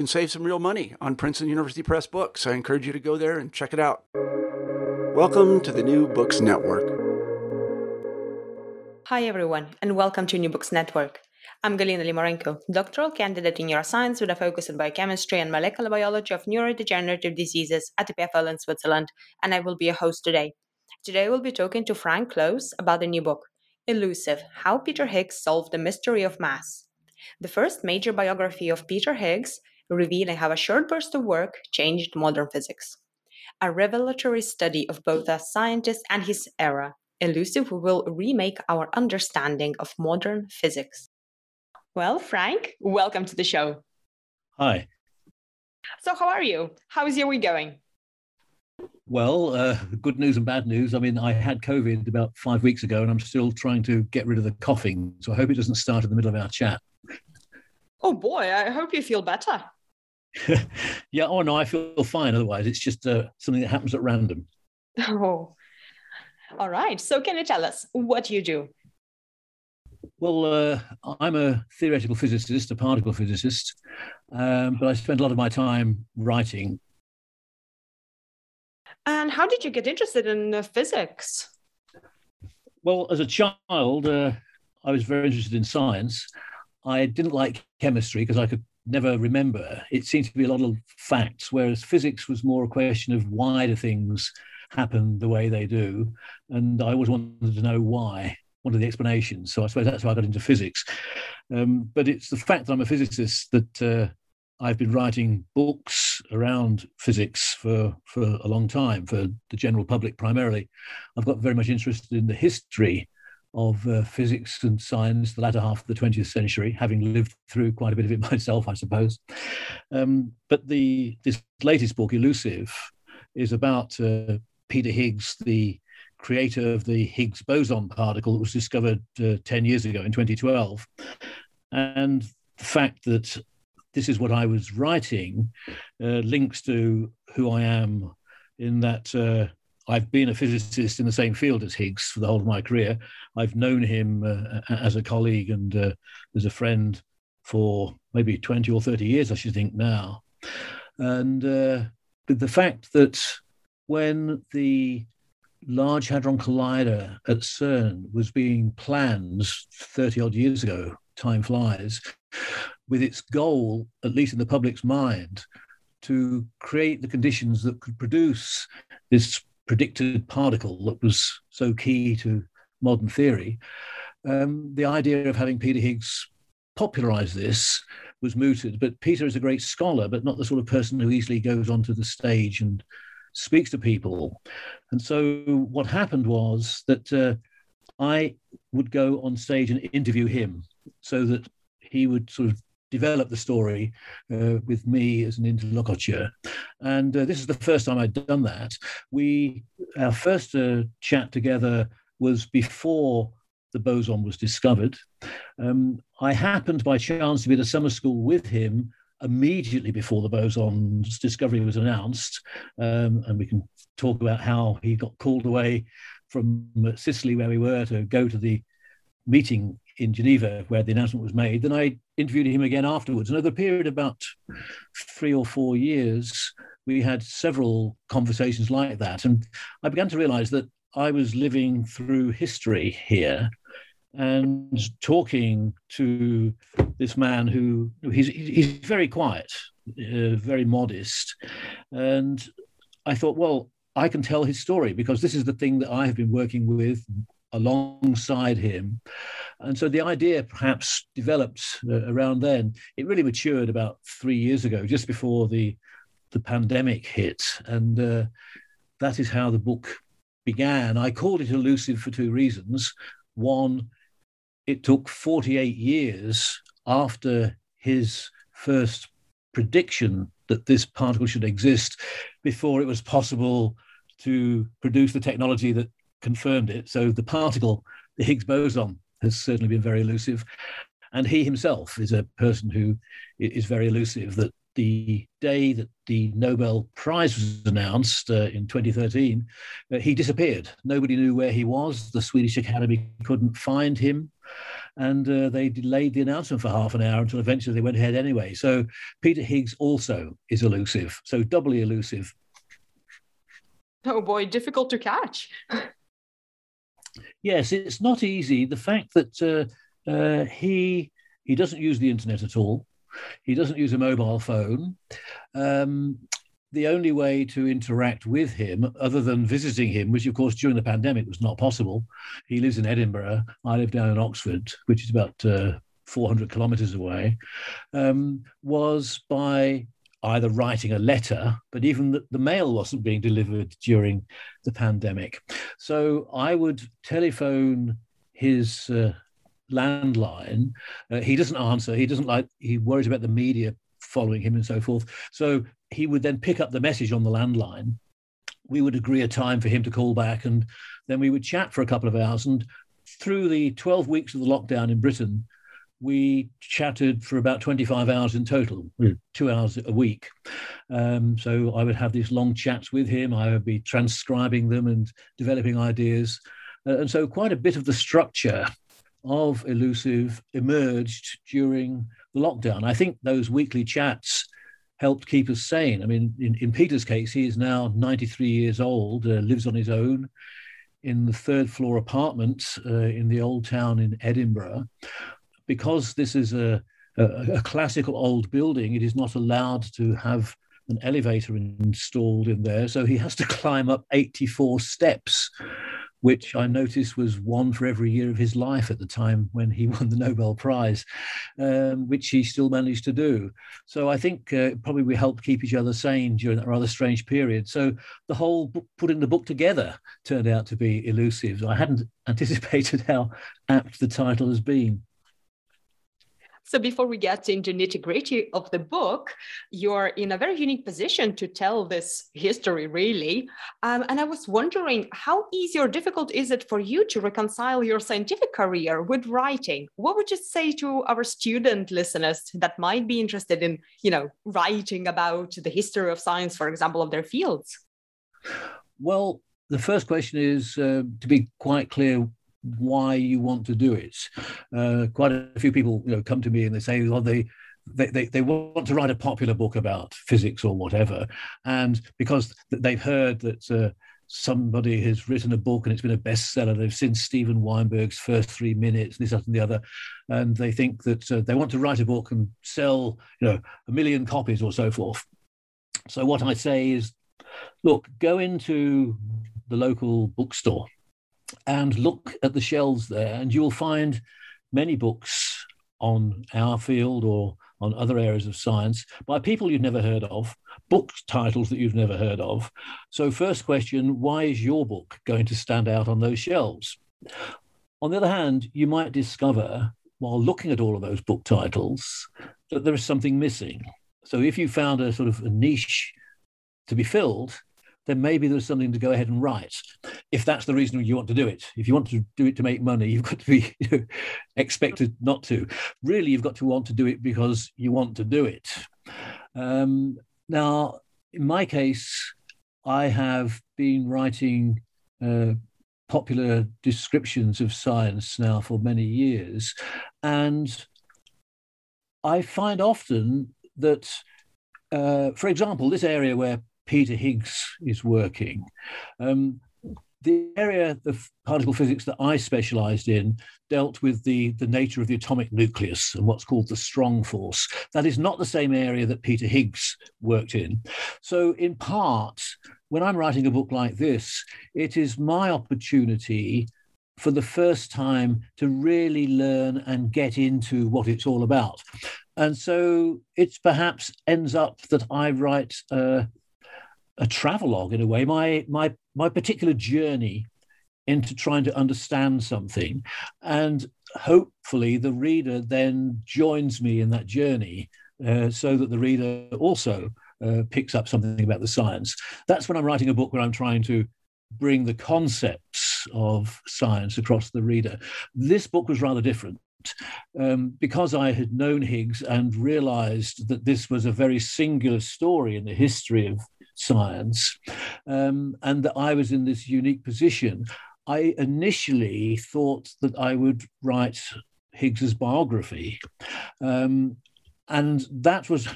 can save some real money on Princeton University Press books. I encourage you to go there and check it out. Welcome to the New Books Network. Hi, everyone, and welcome to New Books Network. I'm Galina Limorenko, doctoral candidate in neuroscience with a focus on biochemistry and molecular biology of neurodegenerative diseases at EPFL in Switzerland, and I will be your host today. Today, we'll be talking to Frank Close about the new book, Elusive How Peter Higgs Solved the Mystery of Mass. The first major biography of Peter Higgs, revealing how a short burst of work changed modern physics. A revelatory study of both a scientist and his era, Elusive will remake our understanding of modern physics. Well, Frank, welcome to the show. Hi. So, how are you? How is your week going? Well, uh, good news and bad news. I mean, I had COVID about five weeks ago, and I'm still trying to get rid of the coughing. So I hope it doesn't start in the middle of our chat. Oh boy, I hope you feel better. yeah. Oh no, I feel fine. Otherwise, it's just uh, something that happens at random. Oh, all right. So, can you tell us what you do? Well, uh, I'm a theoretical physicist, a particle physicist, um, but I spend a lot of my time writing. And how did you get interested in uh, physics? Well, as a child, uh, I was very interested in science. I didn't like chemistry because I could never remember. It seemed to be a lot of facts, whereas physics was more a question of why do things happen the way they do. And I always wanted to know why, wanted the explanations. So I suppose that's why I got into physics. Um, but it's the fact that I'm a physicist that uh, I've been writing books around physics for, for a long time, for the general public primarily. I've got very much interested in the history of uh, physics and science, the latter half of the 20th century, having lived through quite a bit of it myself, I suppose. Um, but the this latest book, Elusive, is about uh, Peter Higgs, the creator of the Higgs boson particle that was discovered uh, 10 years ago in 2012. And the fact that this is what I was writing uh, links to who I am in that uh, I've been a physicist in the same field as Higgs for the whole of my career. I've known him uh, as a colleague and uh, as a friend for maybe 20 or 30 years, I should think now. And uh, the fact that when the Large Hadron Collider at CERN was being planned 30 odd years ago, time flies, with its goal, at least in the public's mind, to create the conditions that could produce this predicted particle that was so key to modern theory. Um, the idea of having Peter Higgs popularize this was mooted, but Peter is a great scholar, but not the sort of person who easily goes onto the stage and speaks to people. And so what happened was that uh, I would go on stage and interview him so that he would sort of develop the story uh, with me as an interlocutor. And uh, this is the first time I'd done that. We, our first uh, chat together was before the boson was discovered. Um, I happened by chance to be at a summer school with him immediately before the boson's discovery was announced. Um, and we can talk about how he got called away from Sicily, where we were, to go to the meeting in Geneva where the announcement was made. Then I interviewed him again afterwards. And over a period of about three or four years, we had several conversations like that. And I began to realize that I was living through history here and talking to this man who he's, he's very quiet, uh, very modest. And I thought, well, I can tell his story because this is the thing that I have been working with alongside him. And so the idea perhaps developed uh, around then. It really matured about three years ago, just before the, the pandemic hit. And uh, that is how the book began. I called it elusive for two reasons. One, it took 48 years after his first prediction that this particle should exist before it was possible to produce the technology that confirmed it. So the particle, the Higgs boson, has certainly been very elusive. And he himself is a person who is very elusive. That the day that the Nobel Prize was announced uh, in 2013, uh, he disappeared. Nobody knew where he was. The Swedish Academy couldn't find him. And uh, they delayed the announcement for half an hour until eventually they went ahead anyway. So Peter Higgs also is elusive, so doubly elusive. Oh boy, difficult to catch. yes, it's not easy. The fact that uh, uh, he he doesn't use the internet at all, he doesn't use a mobile phone. Um, the only way to interact with him, other than visiting him, which of course during the pandemic was not possible, he lives in Edinburgh. I live down in Oxford, which is about uh, 400 kilometers away, um, was by either writing a letter, but even the, the, mail wasn't being delivered during the pandemic. So I would telephone his uh, landline. Uh, he doesn't answer. He doesn't like, he worries about the media following him and so forth. So he would then pick up the message on the landline. We would agree a time for him to call back, and then we would chat for a couple of hours. And through the 12 weeks of the lockdown in Britain, we chatted for about 25 hours in total, hmm. two hours a week. Um, so I would have these long chats with him. I would be transcribing them and developing ideas. Uh, and so quite a bit of the structure of Elusive emerged during the lockdown. I think those weekly chats helped keep us sane. I mean, in, in Peter's case, he is now 93 years old, uh, lives on his own in the third floor apartment uh, in the old town in Edinburgh because this is a, a, a classical old building, it is not allowed to have an elevator installed in there. So he has to climb up 84 steps, which I noticed was one for every year of his life at the time when he won the Nobel Prize, um, which he still managed to do. So I think uh, probably we helped keep each other sane during that rather strange period. So the whole book, putting the book together turned out to be elusive. I hadn't anticipated how apt the title has been. So before we get into the nitty gritty of the book, you're in a very unique position to tell this history, really. Um, and I was wondering, how easy or difficult is it for you to reconcile your scientific career with writing? What would you say to our student listeners that might be interested in, you know, writing about the history of science, for example, of their fields? Well, the first question is uh, to be quite clear why you want to do it. Uh, quite a few people, you know, come to me and they say, well, they they, they, they want to write a popular book about physics or whatever. And because they've heard that uh, somebody has written a book and it's been a bestseller, they've seen Steven Weinberg's first three minutes, this, that, and the other. And they think that uh, they want to write a book and sell, you know, a million copies or so forth. So what I say is, look, go into the local bookstore and look at the shelves there, and you'll find many books on our field or on other areas of science by people you've never heard of, book titles that you've never heard of. So, first question why is your book going to stand out on those shelves? On the other hand, you might discover while looking at all of those book titles that there is something missing. So, if you found a sort of a niche to be filled, then maybe there's something to go ahead and write. If that's the reason you want to do it, if you want to do it to make money, you've got to be expected not to. Really, you've got to want to do it because you want to do it. Um, now, in my case, I have been writing uh, popular descriptions of science now for many years. And I find often that, uh, for example, this area where Peter Higgs is working, um, the area of particle physics that I specialized in dealt with the, the nature of the atomic nucleus and what's called the strong force. That is not the same area that Peter Higgs worked in. So, in part, when I'm writing a book like this, it is my opportunity for the first time to really learn and get into what it's all about. And so it perhaps ends up that I write a, a travelogue in a way, my, my, my particular journey into trying to understand something. And hopefully the reader then joins me in that journey uh, so that the reader also uh, picks up something about the science. That's when I'm writing a book where I'm trying to bring the concepts of science across the reader. This book was rather different. Um, because I had known Higgs and realized that this was a very singular story in the history of science, um, and that I was in this unique position, I initially thought that I would write Higgs's biography. Um, and that was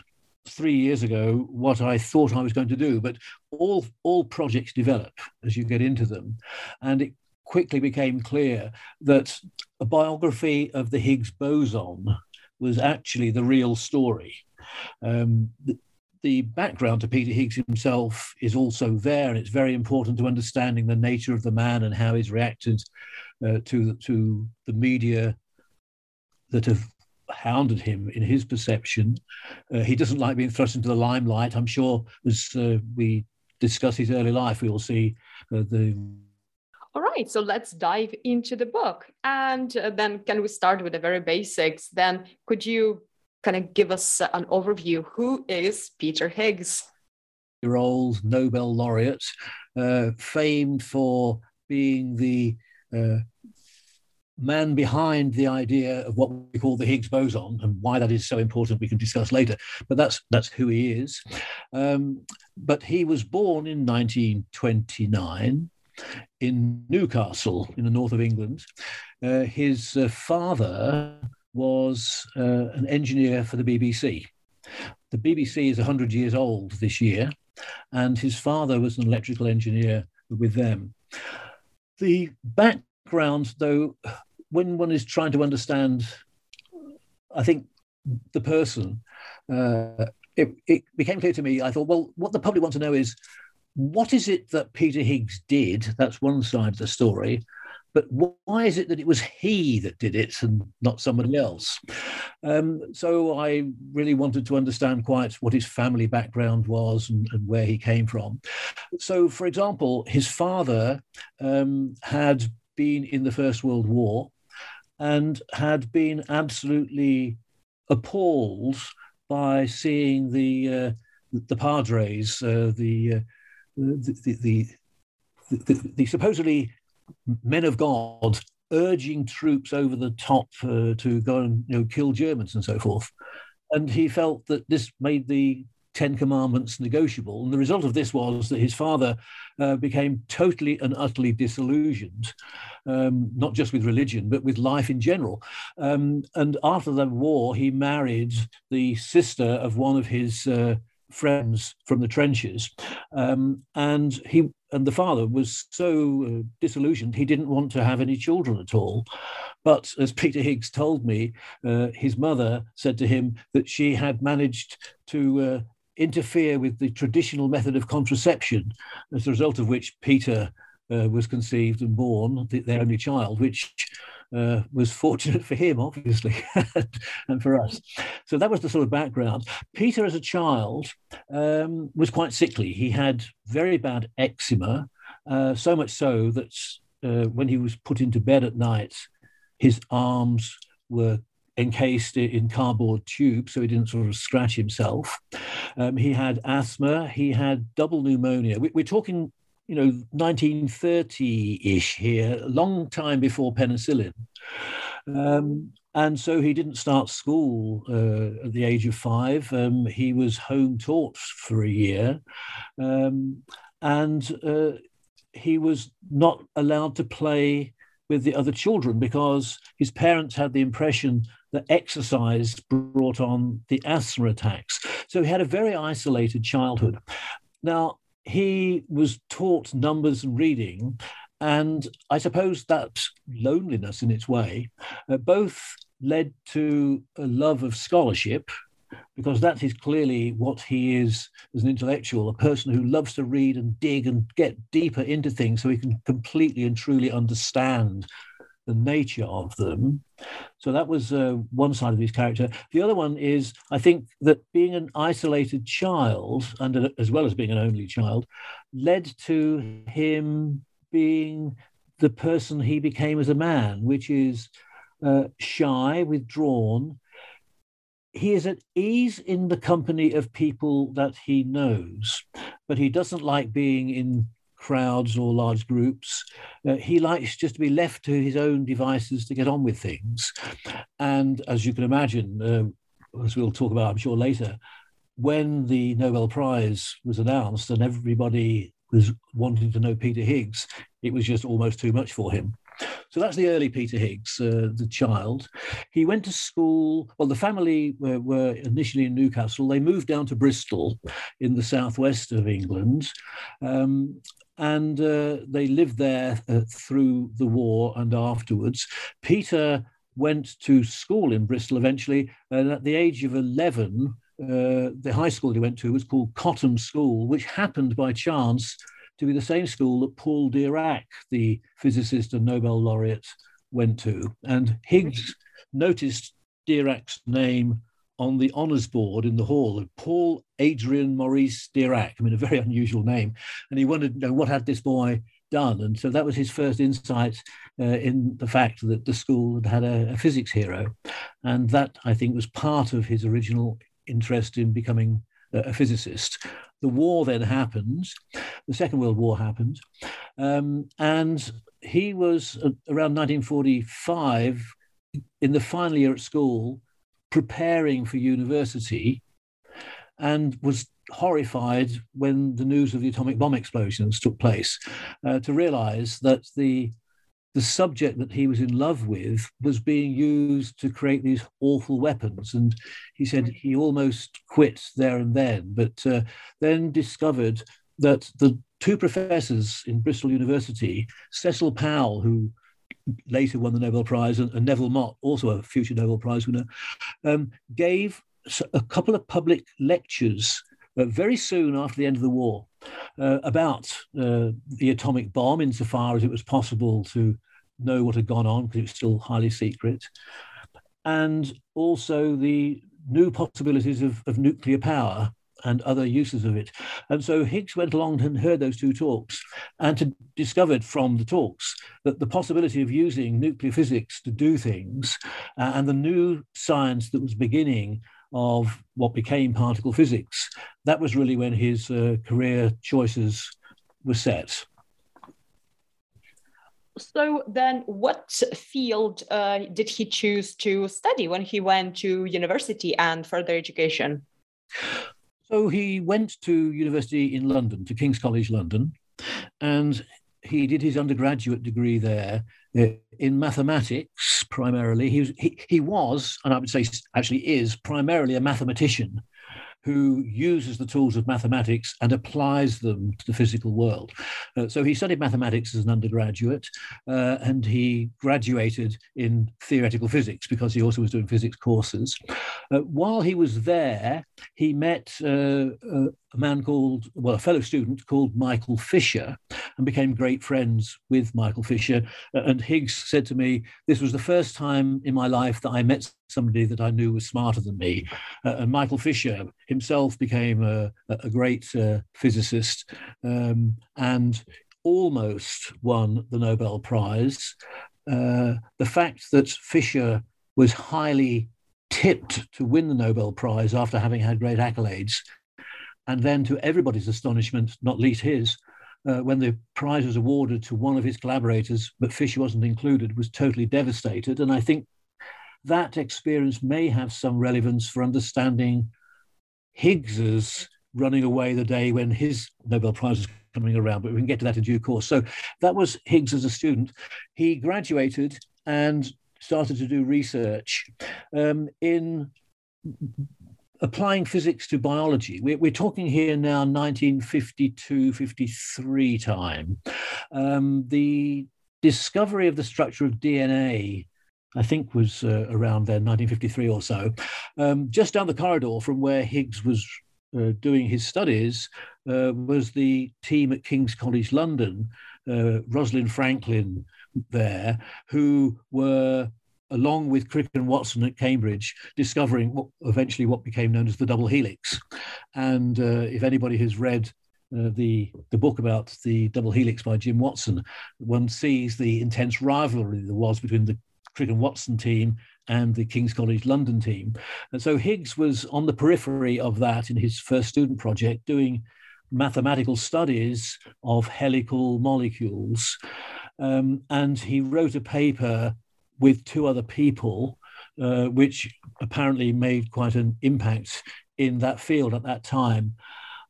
three years ago what I thought I was going to do. But all all projects develop as you get into them, and it quickly became clear that a biography of the Higgs boson was actually the real story. Um, the, background to Peter Higgs himself is also there, and it's very important to understanding the nature of the man and how he's reacted uh, to to the media that have hounded him in his perception. Uh, he doesn't like being thrust into the limelight. I'm sure as uh, we discuss his early life, we will see uh, the. All right, so let's dive into the book. And uh, then, can we start with the very basics? Then, could you kind of give us an overview? Who is Peter Higgs? Year old Nobel laureate, uh, famed for being the uh, man behind the idea of what we call the Higgs boson and why that is so important we can discuss later. But that's that's who he is. Um, but he was born in 1929 in Newcastle in the north of England. Uh, his uh, father was uh, an engineer for the BBC. The BBC is 100 years old this year, and his father was an electrical engineer with them. The background, though, when one is trying to understand, I think, the person, uh, it, it became clear to me. I thought, well, what the public want to know is what is it that Peter Higgs did? That's one side of the story. But why is it that it was he that did it and not somebody else? Um, so I really wanted to understand quite what his family background was and, and where he came from. So, for example, his father um, had been in the First World War and had been absolutely appalled by seeing the uh, the Padres, uh, the, uh, the, the, the, the, supposedly men of God, urging troops over the top uh, to go and you know, kill Germans and so forth. And he felt that this made the Ten Commandments negotiable. And the result of this was that his father uh, became totally and utterly disillusioned, um, not just with religion, but with life in general. Um, and after the war, he married the sister of one of his uh, friends from the trenches. Um, and he and the father was so uh, disillusioned he didn't want to have any children at all. But as Peter Higgs told me, uh, his mother said to him that she had managed to uh, interfere with the traditional method of contraception, as a result of which Peter uh, was conceived and born, their only child, which uh, was fortunate for him, obviously, and for us. So that was the sort of background. Peter, as a child, um, was quite sickly. He had very bad eczema, uh, so much so that uh, when he was put into bed at night, his arms were encased in cardboard tubes so he didn't sort of scratch himself. Um, he had asthma. He had double pneumonia. We, are talking, you know, 1930-ish here, a long time before penicillin. Um, and so he didn't start school uh, at the age of five. Um, he was home taught for a year. Um, and uh, he was not allowed to play with the other children because his parents had the impression that exercise brought on the asthma attacks. So he had a very isolated childhood. Now, he was taught numbers and reading, and I suppose that loneliness in its way. Uh, both led to a love of scholarship, because that is clearly what he is as an intellectual, a person who loves to read and dig and get deeper into things so he can completely and truly understand the nature of them. So that was uh, one side of his character. The other one is, I think, that being an isolated child, and as well as being an only child, led to him being the person he became as a man, which is uh, shy, withdrawn. He is at ease in the company of people that he knows, but he doesn't like being in crowds or large groups. Uh, he likes just to be left to his own devices to get on with things. And as you can imagine, uh, as we'll talk about, I'm sure later, when the Nobel Prize was announced and everybody was wanting to know Peter Higgs, it was just almost too much for him. So that's the early Peter Higgs, uh, the child. He went to school. Well, the family were, were, initially in Newcastle. They moved down to Bristol in the southwest of England. Um, and uh, they lived there uh, through the war and afterwards. Peter went to school in Bristol eventually, and at the age of 11, uh, the high school he went to was called Cotham School, which happened by chance to be the same school that Paul Dirac, the physicist and Nobel laureate, went to. And Higgs noticed Dirac's name on the honours board in the hall, of Paul Adrian Maurice Dirac. I mean, a very unusual name. And he wondered, you know, what had this boy done? And so that was his first insight uh, in the fact that the school had had a, a, physics hero. And that, I think, was part of his original interest in becoming a, physicist. The war then happens, the Second World War happens, um, and he was uh, around 1945 in the final year at school preparing for university and was horrified when the news of the atomic bomb explosions took place uh, to realize that the the subject that he was in love with was being used to create these awful weapons. And he said he almost quit there and then but uh, then discovered that the two professors in Bristol University Cecil Powell who later won the Nobel Prize, and, and Neville Mott, also a future Nobel Prize winner, um, gave a couple of public lectures uh, very soon after the end of the war uh, about uh, the atomic bomb, insofar as it was possible to know what had gone on, because it was still highly secret, and also the new possibilities of, of nuclear power and other uses of it. And so Higgs went along and heard those two talks and discovered from the talks that the possibility of using nuclear physics to do things uh, and the new science that was beginning of what became particle physics, that was really when his uh, career choices were set. So then, what field uh, did he choose to study when he went to university and further education? So he went to university in London, to King's College London, and he did his undergraduate degree there uh, in mathematics primarily. He was, he, he was, and I would say actually is, primarily a mathematician who uses the tools of mathematics and applies them to the physical world. Uh, so he studied mathematics as an undergraduate uh, and he graduated in theoretical physics because he also was doing physics courses. Uh, while he was there, he met uh, uh, a man called, well, a fellow student called Michael Fisher, and became great friends with Michael Fisher. And Higgs said to me, This was the first time in my life that I met somebody that I knew was smarter than me. Uh, and Michael Fisher himself became a, a great uh, physicist um, and almost won the Nobel Prize. Uh, the fact that Fisher was highly tipped to win the Nobel Prize after having had great accolades and then, to everybody's astonishment, not least his, uh, when the prize was awarded to one of his collaborators, but Fisher wasn't included, was totally devastated. And I think that experience may have some relevance for understanding Higgs's running away the day when his Nobel Prize was coming around, but we can get to that in due course. So that was Higgs as a student. He graduated and started to do research um, in applying physics to biology. We're, we're, talking here now 1952, 53 time. Um, the discovery of the structure of DNA I think was uh, around then, 1953 or so, um, just down the corridor from where Higgs was uh, doing his studies, uh, was the team at King's College London, uh, Rosalind Franklin there, who were along with Crick and Watson at Cambridge, discovering what eventually what became known as the double helix. And uh, if anybody has read uh, the the book about the double helix by Jim Watson, one sees the intense rivalry there was between the Crick and Watson team and the King's College London team. And so Higgs was on the periphery of that in his first student project, doing mathematical studies of helical molecules. Um, and he wrote a paper with two other people, uh, which apparently made quite an impact in that field at that time.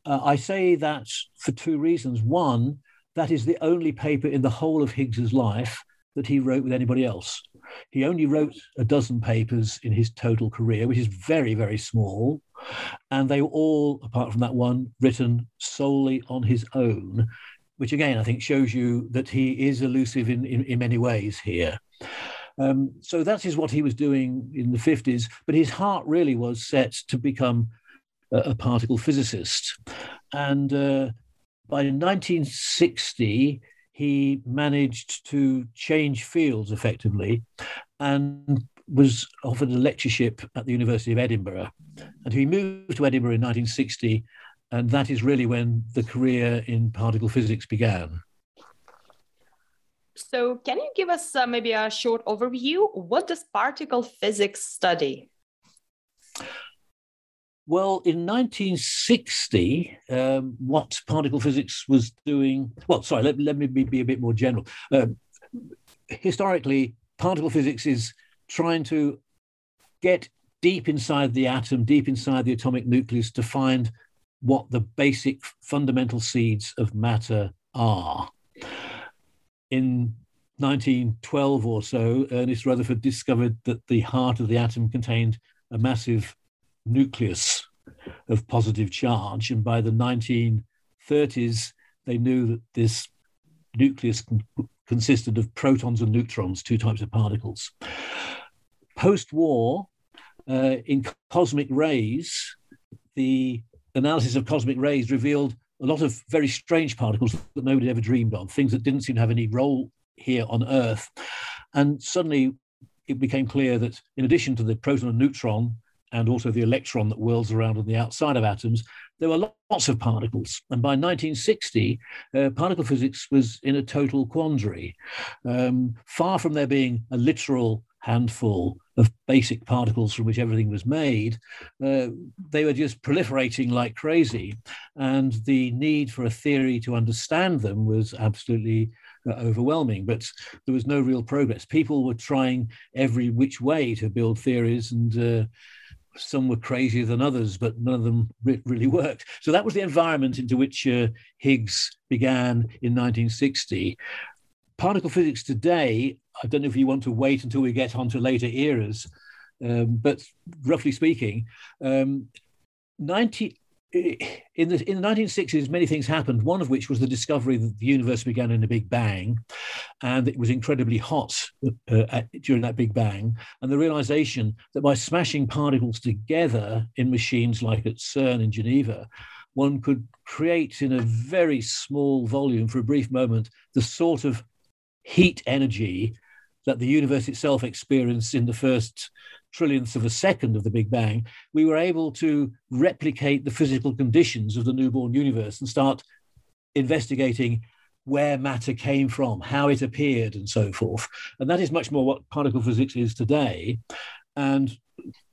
Uh, I say that for two reasons. One, that is the only paper in the whole of Higgs's life that he wrote with anybody else. He only wrote a dozen papers in his total career, which is very, very small. And they were all, apart from that one, written solely on his own, which again, I think shows you that he is elusive in, in, in many ways here. Um, so that is what he was doing in the 50s, but his heart really was set to become a, a particle physicist. And uh, by 1960, he managed to change fields effectively and was offered a lectureship at the University of Edinburgh. And he moved to Edinburgh in 1960, and that is really when the career in particle physics began. So, can you give us uh, maybe a short overview? What does particle physics study? Well, in 1960, um, what particle physics was doing, well, sorry, let, let me be, be, a bit more general. Um, historically, particle physics is trying to get deep inside the atom, deep inside the atomic nucleus to find what the basic fundamental seeds of matter are. In 1912 or so, Ernest Rutherford discovered that the heart of the atom contained a massive nucleus of positive charge. And by the 1930s, they knew that this nucleus con- consisted of protons and neutrons, two types of particles. Post war, uh, in cosmic rays, the analysis of cosmic rays revealed a lot of very strange particles that nobody ever dreamed of, things that didn't seem to have any role here on Earth. And suddenly it became clear that in addition to the proton and neutron, and also the electron that whirls around on the outside of atoms, there were lots of particles. And by 1960, uh, particle physics was in a total quandary. Um, far from there being a literal handful of basic particles from which everything was made, uh, they were just proliferating like crazy. And the need for a theory to understand them was absolutely uh, overwhelming, but there was no real progress. People were trying every which way to build theories and uh, some were crazier than others, but none of them re- really worked. So that was the environment into which uh, Higgs began in 1960. Particle physics today, I don't know if you want to wait until we get onto later eras, um, but roughly speaking, um, 90, in the in the 1960s, many things happened. One of which was the discovery that the universe began in a big bang, and it was incredibly hot uh, at, during that big bang. And the realization that by smashing particles together in machines like at CERN in Geneva, one could create in a very small volume for a brief moment the sort of heat energy that the universe itself experienced in the first trillionths of a second of the Big Bang, we were able to replicate the physical conditions of the newborn universe and start investigating where matter came from, how it appeared, and so forth. And that is much more what particle physics is today. And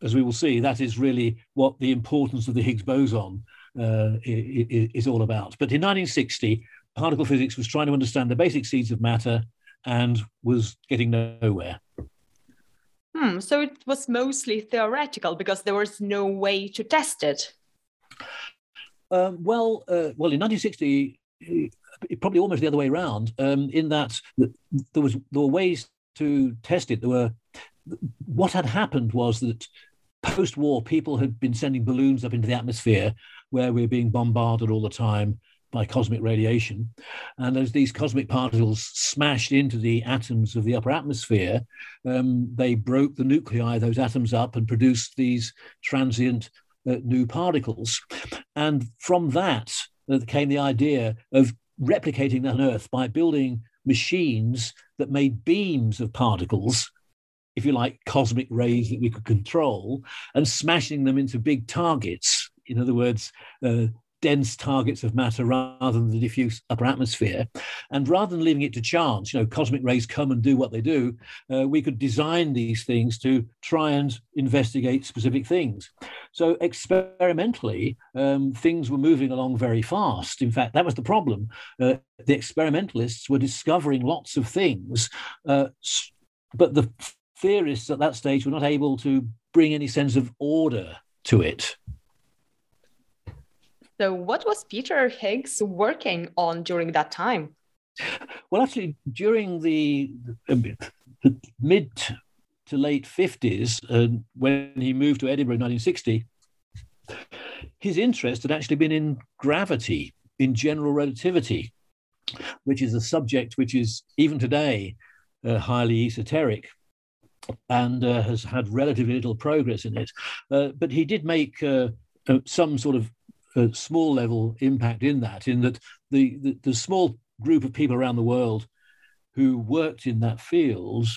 as we will see, that is really what the importance of the Higgs boson uh, is all about. But in 1960, particle physics was trying to understand the basic seeds of matter and was getting nowhere. Hmm, so it was mostly theoretical because there was no way to test it. Um, well, uh, well, in 1960, probably almost the other way around, um, in that there was there were ways to test it. There were what had happened was that post-war people had been sending balloons up into the atmosphere where we we're being bombarded all the time by cosmic radiation. And as these cosmic particles smashed into the atoms of the upper atmosphere, um, they broke the nuclei those atoms up and produced these transient uh, new particles. And from that uh, came the idea of replicating that on Earth by building machines that made beams of particles if you like, cosmic rays that we could control and smashing them into big targets. In other words, uh, dense targets of matter rather than the diffuse upper atmosphere. And rather than leaving it to chance, you know, cosmic rays come and do what they do, uh, we could design these things to try and investigate specific things. So experimentally, um, things were moving along very fast. In fact, that was the problem. Uh, the experimentalists were discovering lots of things, uh, but the theorists at that stage were not able to bring any sense of order to it. So, what was Peter Higgs working on during that time? Well, actually, during the, the mid to late 50s, uh, when he moved to Edinburgh in 1960, his interest had actually been in gravity, in general relativity, which is a subject which is even today uh, highly esoteric and uh, has had relatively little progress in it. Uh, but he did make uh, uh, some sort of a small level impact in that, in that the, the, the small group of people around the world who worked in that field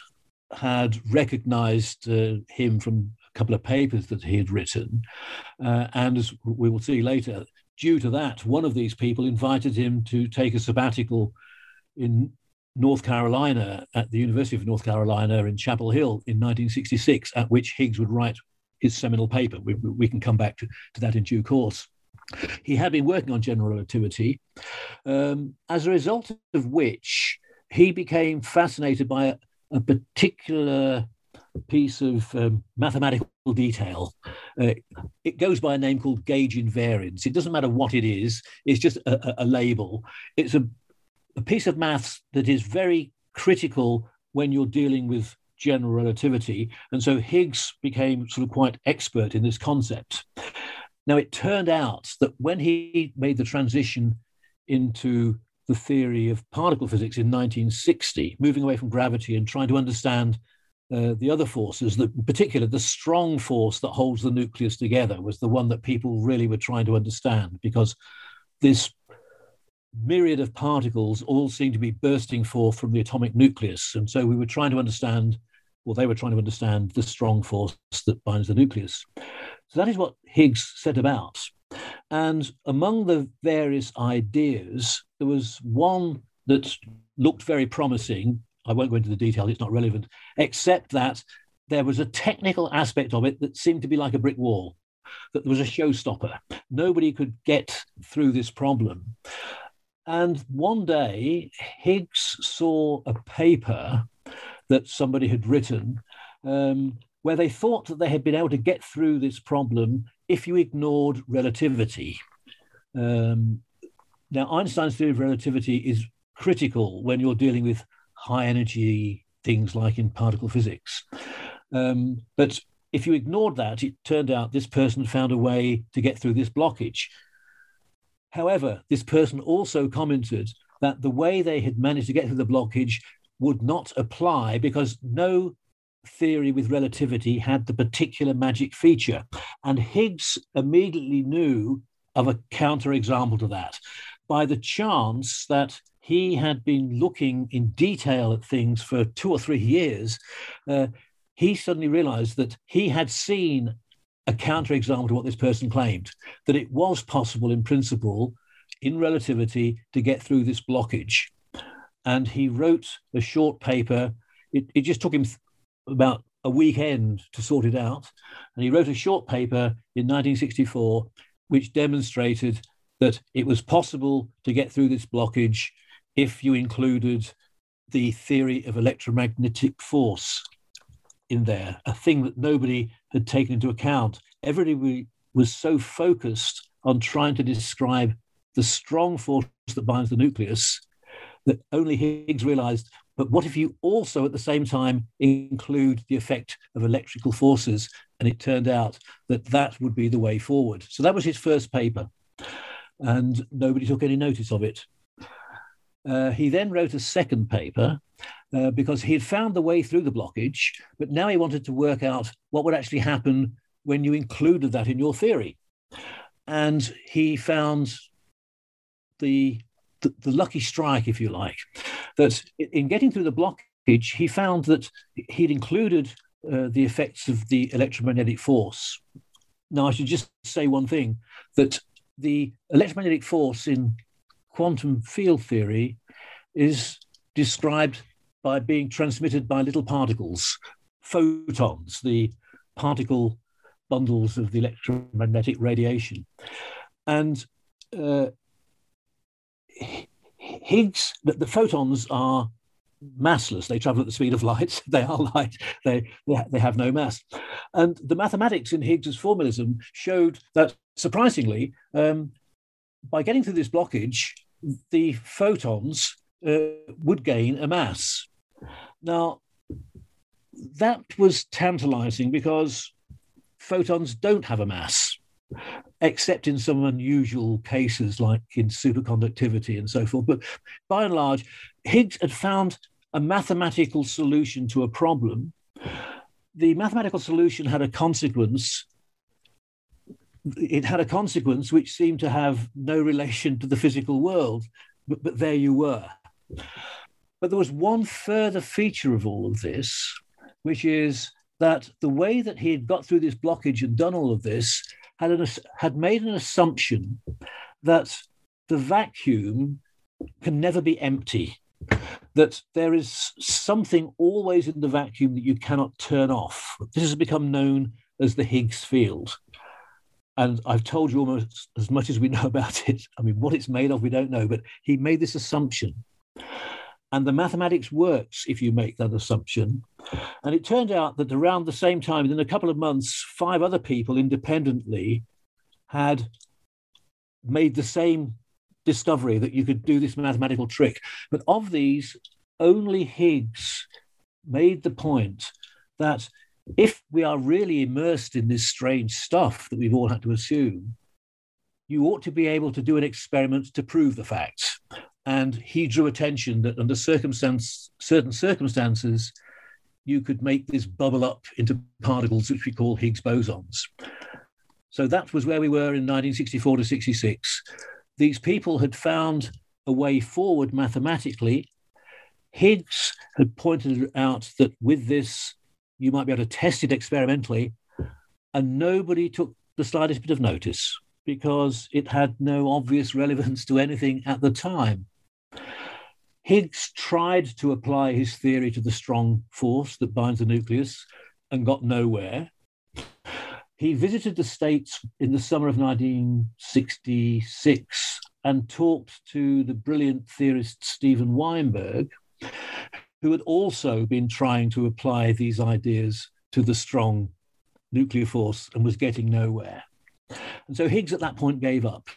had recognized uh, him from a couple of papers that he had written. Uh, and as we will see later, due to that, one of these people invited him to take a sabbatical in North Carolina at the University of North Carolina in Chapel Hill in 1966, at which Higgs would write his seminal paper. We, we can come back to, to that in due course. He had been working on general relativity, um, as a result of which he became fascinated by a, a particular piece of um, mathematical detail. Uh, it goes by a name called gauge invariance. It doesn't matter what it is, it's just a, a label. It's a, a piece of maths that is very critical when you're dealing with general relativity. And so Higgs became sort of quite expert in this concept. Now, it turned out that when he made the transition into the theory of particle physics in 1960, moving away from gravity and trying to understand uh, the other forces, that in particular the strong force that holds the nucleus together was the one that people really were trying to understand because this myriad of particles all seemed to be bursting forth from the atomic nucleus. And so we were trying to understand, well, they were trying to understand the strong force that binds the nucleus. So that is what Higgs set about. And among the various ideas, there was one that looked very promising. I won't go into the detail, it's not relevant, except that there was a technical aspect of it that seemed to be like a brick wall, that there was a showstopper. Nobody could get through this problem. And one day, Higgs saw a paper that somebody had written um, where they thought that they had been able to get through this problem if you ignored relativity. Um, now, Einstein's theory of relativity is critical when you're dealing with high energy things like in particle physics. Um, but if you ignored that, it turned out this person found a way to get through this blockage. However, this person also commented that the way they had managed to get through the blockage would not apply because no theory with relativity had the particular magic feature. And Higgs immediately knew of a counterexample to that by the chance that he had been looking in detail at things for two or three years. Uh, he suddenly realized that he had seen a counterexample to what this person claimed that it was possible in principle in relativity to get through this blockage. And he wrote a short paper. It, it just took him about a weekend to sort it out. And he wrote a short paper in 1964 which demonstrated that it was possible to get through this blockage if you included the theory of electromagnetic force in there, a thing that nobody had taken into account. Everybody was so focused on trying to describe the strong force that binds the nucleus that only Higgs realized. But what if you also at the same time include the effect of electrical forces? And it turned out that that would be the way forward. So that was his first paper. And nobody took any notice of it. Uh, he then wrote a second paper uh, because he had found the way through the blockage, but now he wanted to work out what would actually happen when you included that in your theory. And he found the, the, the lucky strike, if you like, that in getting through the blockage, he found that he'd included uh, the effects of the electromagnetic force. Now, I should just say one thing that the electromagnetic force in quantum field theory is described by being transmitted by little particles, photons, the particle bundles of the electromagnetic radiation. And uh, Higgs, the, the, photons are massless. They travel at the speed of light. They are light. They, they have no mass. And the mathematics in Higgs's formalism showed that, surprisingly, um, by getting through this blockage, the photons uh, would gain a mass. Now, that was tantalizing because photons don't have a mass, except in some unusual cases like in superconductivity and so forth. But by and large, Higgs had found a mathematical solution to a problem. The mathematical solution had a consequence it had a consequence which seemed to have no relation to the physical world, but, but there you were. But there was one further feature of all of this, which is that the way that he had got through this blockage and done all of this had, an, had made an assumption that the vacuum can never be empty, that there is something always in the vacuum that you cannot turn off. This has become known as the Higgs field. And I've told you almost as much as we know about it. I mean, what it's made of, we don't know, but he made this assumption. And the mathematics works if you make that assumption. And it turned out that around the same time, within a couple of months, five other people independently had made the same discovery that you could do this mathematical trick. But of these, only Higgs made the point that if we are really immersed in this strange stuff that we've all had to assume, you ought to be able to do an experiment to prove the facts. And he drew attention that under circumstance, certain circumstances, you could make this bubble up into particles which we call Higgs bosons. So that was where we were in 1964 to 66. These people had found a way forward mathematically. Higgs had pointed out that with this you might be able to test it experimentally. And nobody took the slightest bit of notice because it had no obvious relevance to anything at the time. Higgs tried to apply his theory to the strong force that binds the nucleus and got nowhere. He visited the States in the summer of 1966 and talked to the brilliant theorist Steven Weinberg, who had also been trying to apply these ideas to the strong nuclear force and was getting nowhere. And so Higgs at that point gave up.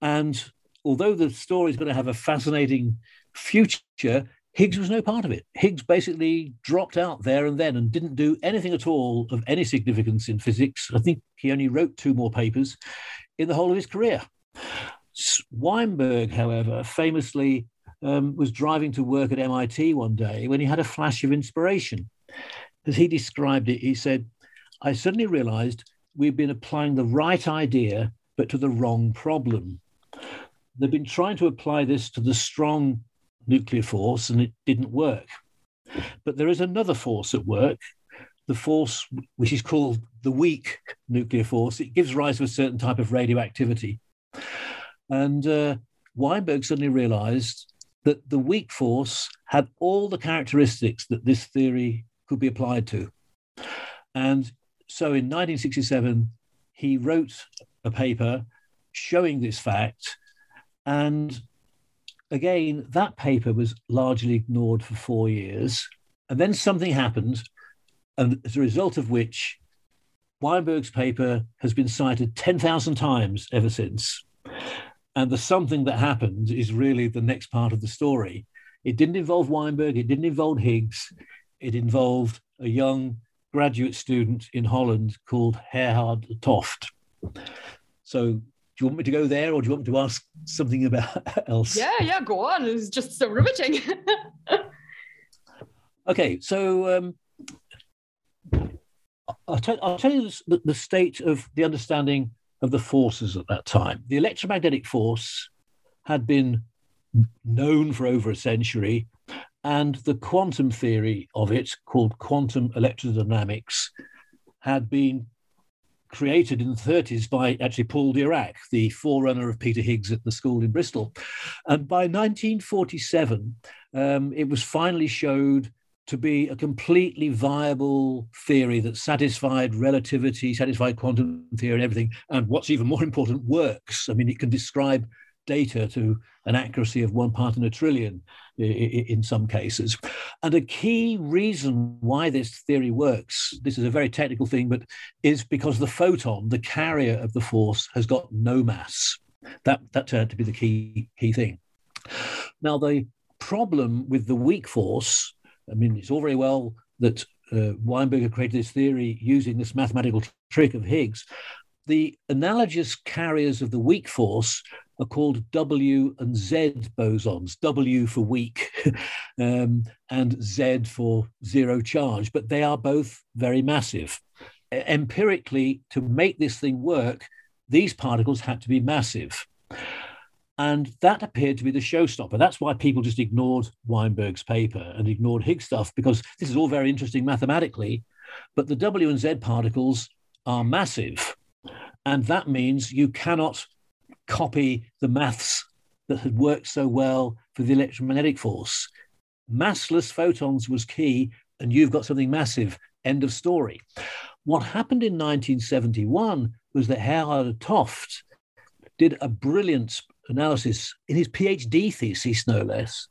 And although the story is going to have a fascinating future, Higgs was no part of it. Higgs basically dropped out there and then and didn't do anything at all of any significance in physics. I think he only wrote two more papers in the whole of his career. Weinberg, however, famously um, was driving to work at MIT one day when he had a flash of inspiration. As he described it, he said, I suddenly realized we've been applying the right idea, but to the wrong problem. They've been trying to apply this to the strong nuclear force, and it didn't work. But there is another force at work, the force which is called the weak nuclear force. It gives rise to a certain type of radioactivity. And uh, Weinberg suddenly realized that the weak force had all the characteristics that this theory could be applied to. And so in 1967, he wrote a paper showing this fact. And again, that paper was largely ignored for four years. And then something happened, and as a result of which, Weinberg's paper has been cited 10,000 times ever since. And the something that happened is really the next part of the story. It didn't involve Weinberg, it didn't involve Higgs, it involved a young graduate student in Holland called Gerhard Toft. So, do you want me to go there or do you want me to ask something about else? Yeah, yeah, go on. It's just so riveting. okay, so um, I'll, tell, I'll tell you the, the state of the understanding of the forces at that time. The electromagnetic force had been known for over a century, and the quantum theory of it, called quantum electrodynamics, had been created in the 30s by actually Paul Dirac, the forerunner of Peter Higgs at the school in Bristol. And by 1947, um, it was finally showed to be a completely viable theory that satisfied relativity, satisfied quantum theory, and everything. And what's even more important, works. I mean, it can describe data to an accuracy of one part in a trillion in some cases. And a key reason why this theory works, this is a very technical thing, but is because the photon, the carrier of the force, has got no mass. That, that turned out to be the key, key thing. Now, the problem with the weak force I mean, it's all very well that uh, Weinberger created this theory using this mathematical trick of Higgs. The analogous carriers of the weak force are called W and Z bosons, W for weak um, and Z for zero charge, but they are both very massive. Empirically, to make this thing work, these particles had to be massive. And that appeared to be the showstopper. That's why people just ignored Weinberg's paper and ignored Higgs stuff, because this is all very interesting mathematically, but the W and Z particles are massive. And that means you cannot copy the maths that had worked so well for the electromagnetic force. Massless photons was key, and you've got something massive. End of story. What happened in 1971 was that Gerard 't Hooft did a brilliant analysis in his PhD thesis, no less,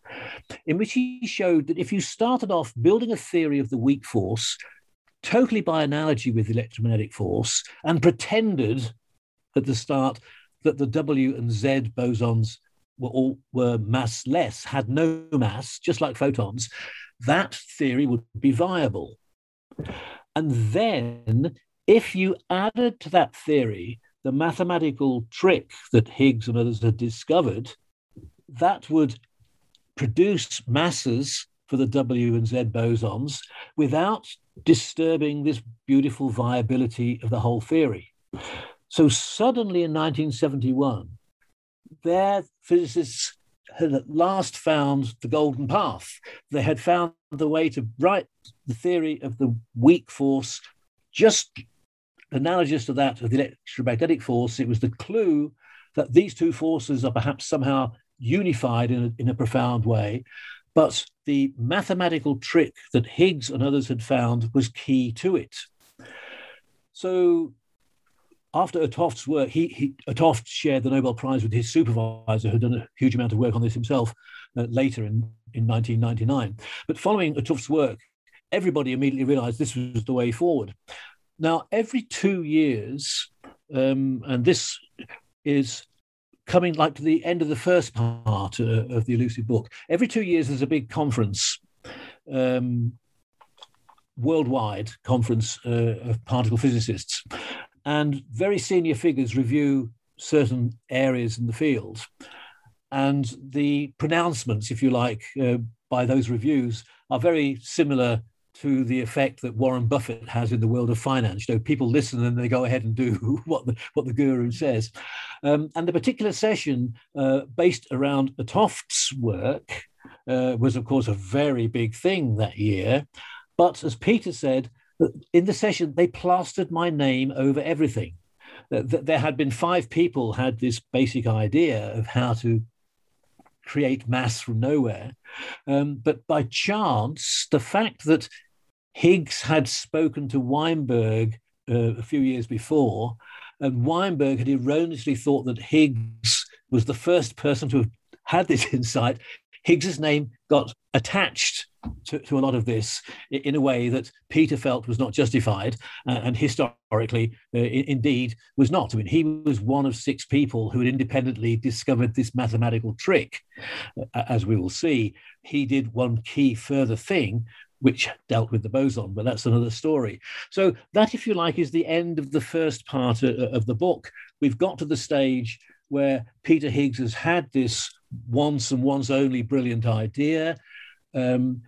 in which he showed that if you started off building a theory of the weak force, totally by analogy with the electromagnetic force, and pretended at the start that the W and Z bosons were all were massless, had no mass, just like photons, that theory would be viable. And then, if you added to that theory the mathematical trick that Higgs and others had discovered, that would produce masses for the W and Z bosons without disturbing this beautiful viability of the whole theory. So suddenly in 1971, their physicists had at last found the golden path. They had found the way to write the theory of the weak force just analogous to that of the electromagnetic force, it was the clue that these two forces are perhaps somehow unified in a, in a profound way. But the mathematical trick that Higgs and others had found was key to it. So after 't Hooft's work, he, he 't Hooft shared the Nobel Prize with his supervisor, who'd done a huge amount of work on this himself uh, later in, in 1999. But following 't Hooft's work, everybody immediately realized this was the way forward. Now, every two years, um, and this is coming like to the end of the first part uh, of the elusive book, every two years there's a big conference, um, worldwide conference uh, of particle physicists, and very senior figures review certain areas in the field. And the pronouncements, if you like, uh, by those reviews are very similar to the effect that Warren Buffett has in the world of finance. You know, people listen and they go ahead and do what the what the guru says. Um, and the particular session uh, based around 't Hooft's work uh, was, of course, a very big thing that year. But as Peter said, in the session they plastered my name over everything. There had been five people had this basic idea of how to create mass from nowhere. Um, but by chance, the fact that Higgs had spoken to Weinberg uh, a few years before, and Weinberg had erroneously thought that Higgs was the first person to have had this insight. Higgs's name got attached to, to, a lot of this in a way that Peter felt was not justified, uh, and historically, uh, indeed, was not. I mean, he was one of six people who had independently discovered this mathematical trick. Uh, as we will see, he did one key further thing, which dealt with the boson, but that's another story. So, that, if you like, is the end of the first part uh, of the book. We've got to the stage where Peter Higgs has had this once and once only brilliant idea. Um,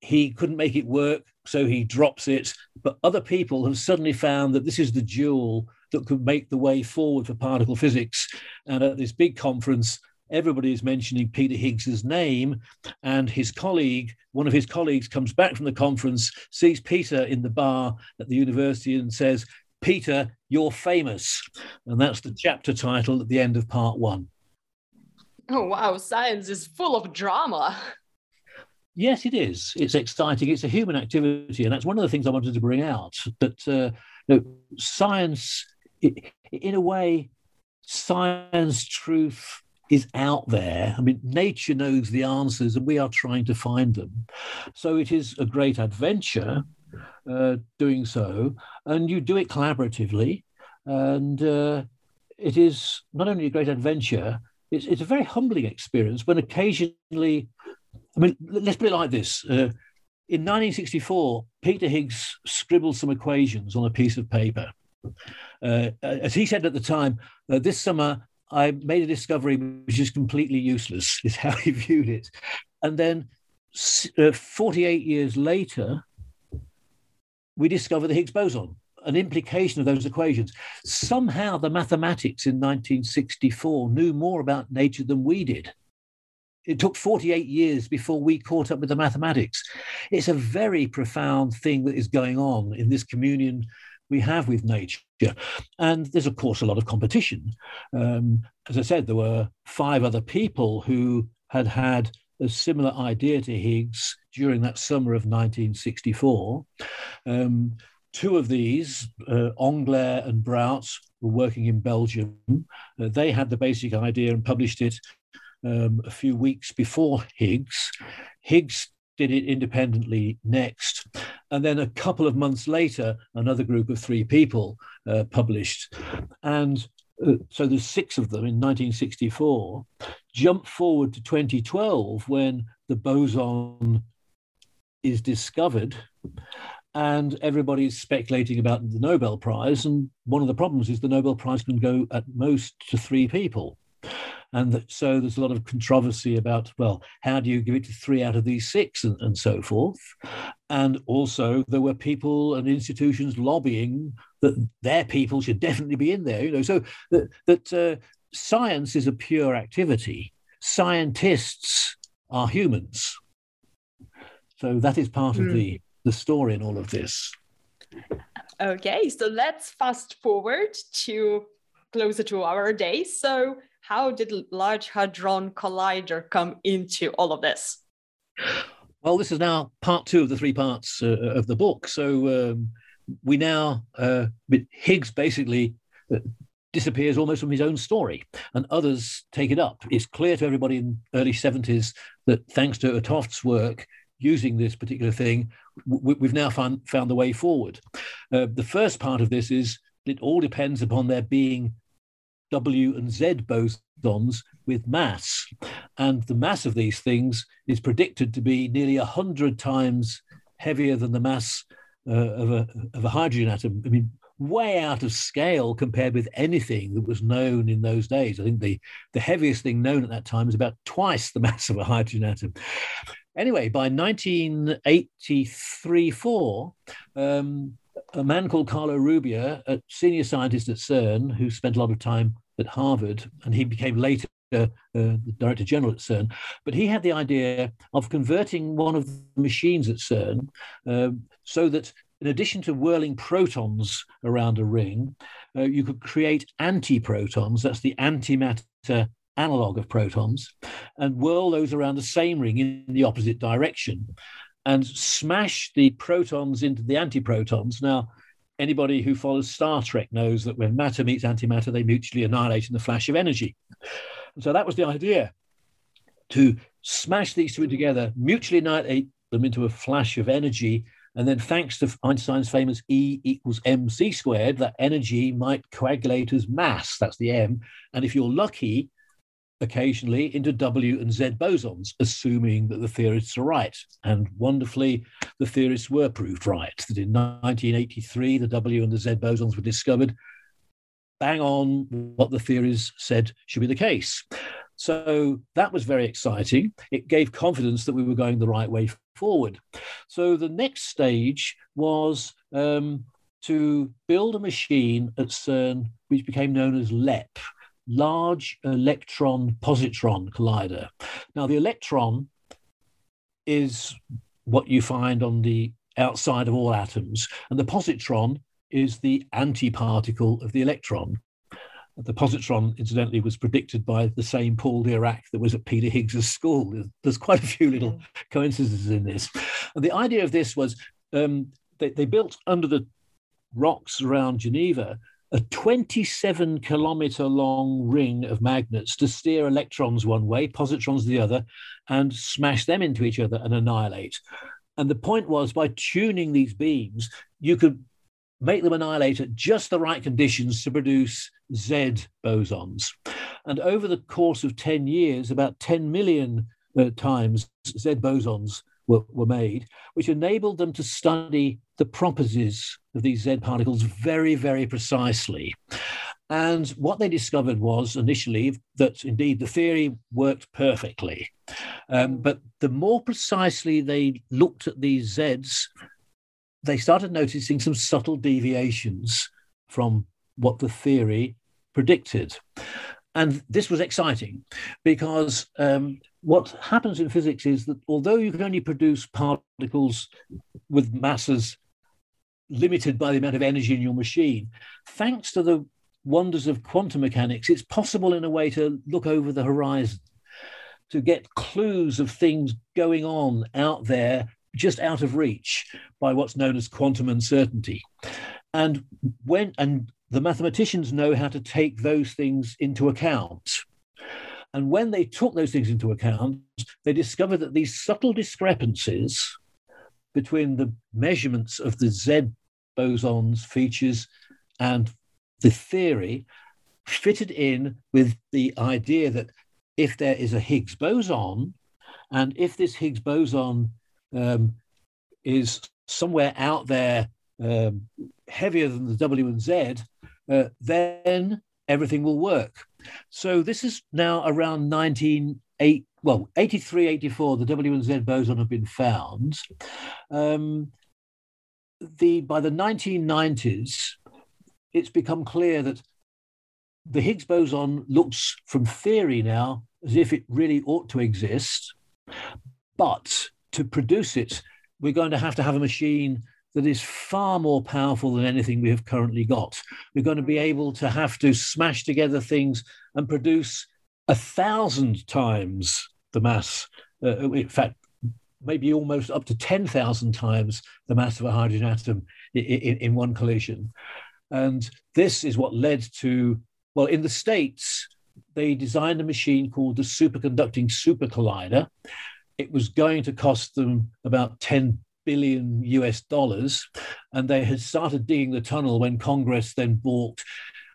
he couldn't make it work, so he drops it. But other people have suddenly found that this is the jewel that could make the way forward for particle physics. And at this big conference, everybody is mentioning Peter Higgs's name, and his colleague, one of his colleagues, comes back from the conference, sees Peter in the bar at the university, and says, Peter, you're famous. And that's the chapter title at the end of part one. Oh, wow. Science is full of drama. Yes, it is. It's exciting. It's a human activity. And that's one of the things I wanted to bring out that uh, you know, science, in a way, science truth is out there. I mean, nature knows the answers and we are trying to find them. So it is a great adventure uh, doing so. And you do it collaboratively. And uh, it is not only a great adventure, it's, it's a very humbling experience when occasionally I mean, let's put it like this. Uh, in 1964, Peter Higgs scribbled some equations on a piece of paper. Uh, as he said at the time, uh, this summer I made a discovery which is completely useless, is how he viewed it. And then uh, 48 years later, we discover the Higgs boson, an implication of those equations. Somehow the mathematics in 1964 knew more about nature than we did it took 48 years before we caught up with the mathematics. It's a very profound thing that is going on in this communion we have with nature. And there's, of course, a lot of competition. Um, as I said, there were five other people who had had a similar idea to Higgs during that summer of 1964. Um, two of these, uh, and Brout, were working in Belgium. Uh, they had the basic idea and published it um, a few weeks before Higgs. Higgs did it independently next. And then a couple of months later, another group of three people uh, published. And uh, so there's six of them in 1964. Jump forward to 2012 when the boson is discovered and everybody's speculating about the Nobel Prize. And one of the problems is the Nobel Prize can go at most to three people. And that, so there's a lot of controversy about, well, how do you give it to three out of these six and, and so forth? And also there were people and institutions lobbying that their people should definitely be in there, you know, so that, that uh, science is a pure activity. Scientists are humans. So that is part mm. of hmm. the, the story in all of this. Okay, so let's fast forward to closer to our day. So how did Large Hadron Collider come into all of this? Well, this is now part two of the three parts uh, of the book. So um, we now, uh, Higgs basically uh, disappears almost from his own story, and others take it up. It's clear to everybody in early 70s that thanks to 't Hooft's work, using this particular thing, we, have now found, found the way forward. Uh, the first part of this is it all depends upon there being W and Z bosons with mass. And the mass of these things is predicted to be nearly 100 times heavier than the mass uh, of, a, of a hydrogen atom. I mean, way out of scale compared with anything that was known in those days. I think the, the heaviest thing known at that time was about twice the mass of a hydrogen atom. Anyway, by 1983 4, um, a man called Carlo Rubbia, a senior scientist at CERN, who spent a lot of time at Harvard, and he became later uh, the director general at CERN. But he had the idea of converting one of the machines at CERN uh, so that, in addition to whirling protons around a ring, uh, you could create antiprotons. That's the antimatter analog of protons, and whirl those around the same ring in the opposite direction, and smash the protons into the antiprotons. Now anybody who follows Star Trek knows that when matter meets antimatter, they mutually annihilate in the flash of energy. So that was the idea. to smash these two together, mutually annihilate them into a flash of energy. And then, thanks to Einstein's famous E equals mc squared, that energy might coagulate as mass. That's the M. And if you're lucky, occasionally into W and Z bosons, assuming that the theorists are right. And wonderfully, the theorists were proved right, that in 1983, the W and the Z bosons were discovered, bang on what the theories said should be the case. So that was very exciting. It gave confidence that we were going the right way forward. So the next stage was um, to build a machine at CERN, which became known as LEP, Large Electron Positron Collider. Now, the electron is what you find on the outside of all atoms, and the positron is the antiparticle of the electron. The positron, incidentally, was predicted by the same Paul Dirac that was at Peter Higgs's school. There's quite a few little coincidences in this. And the idea of this was um, they, they built under the rocks around Geneva a 27 kilometer long ring of magnets to steer electrons one way, positrons the other, and smash them into each other and annihilate. And the point was by tuning these beams, you could make them annihilate at just the right conditions to produce Z bosons. And over the course of 10 years, about 10 million uh, times Z bosons were, were made, which enabled them to study the properties of these Z particles very, very precisely. And what they discovered was initially that indeed the theory worked perfectly. Um, but the more precisely they looked at these Zs, they started noticing some subtle deviations from what the theory predicted. And this was exciting because um, what happens in physics is that although you can only produce particles with masses limited by the amount of energy in your machine, thanks to the wonders of quantum mechanics, it's possible in a way to look over the horizon, to get clues of things going on out there just out of reach by what's known as quantum uncertainty. And when and the mathematicians know how to take those things into account. And when they took those things into account, they discovered that these subtle discrepancies between the measurements of the Z bosons features and the theory fitted in with the idea that if there is a Higgs boson, and if this Higgs boson um, is somewhere out there um, heavier than the W and Z, uh, then everything will work. So this is now around 1980, well, 83, 84, the W and Z boson have been found. Um, the by the 1990s, it's become clear that the Higgs boson looks from theory now as if it really ought to exist, but to produce it, we're going to have to have a machine that is far more powerful than anything we have currently got. We're going to be able to have to smash together things and produce a thousand times the mass. Uh, in fact, maybe almost up to 10,000 times the mass of a hydrogen atom in, in, in one collision. And this is what led to, well, in the States, they designed a machine called the superconducting super collider. It was going to cost them about 10 billion US dollars. And they had started digging the tunnel when Congress then balked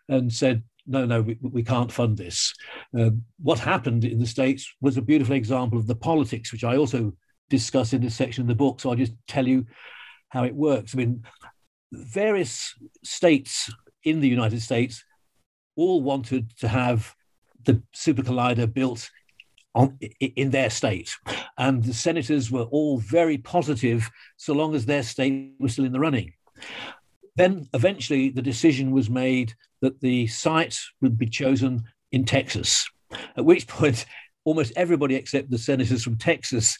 and said, no, no, we, we can't fund this. Uh, what happened in the States was a beautiful example of the politics, which I also discuss in this section of the book. So I'll just tell you how it works. I mean, various states in the United States all wanted to have the super collider built on, in their state. And the senators were all very positive so long as their state was still in the running. Then eventually the decision was made that the site would be chosen in Texas, at which point almost everybody except the senators from Texas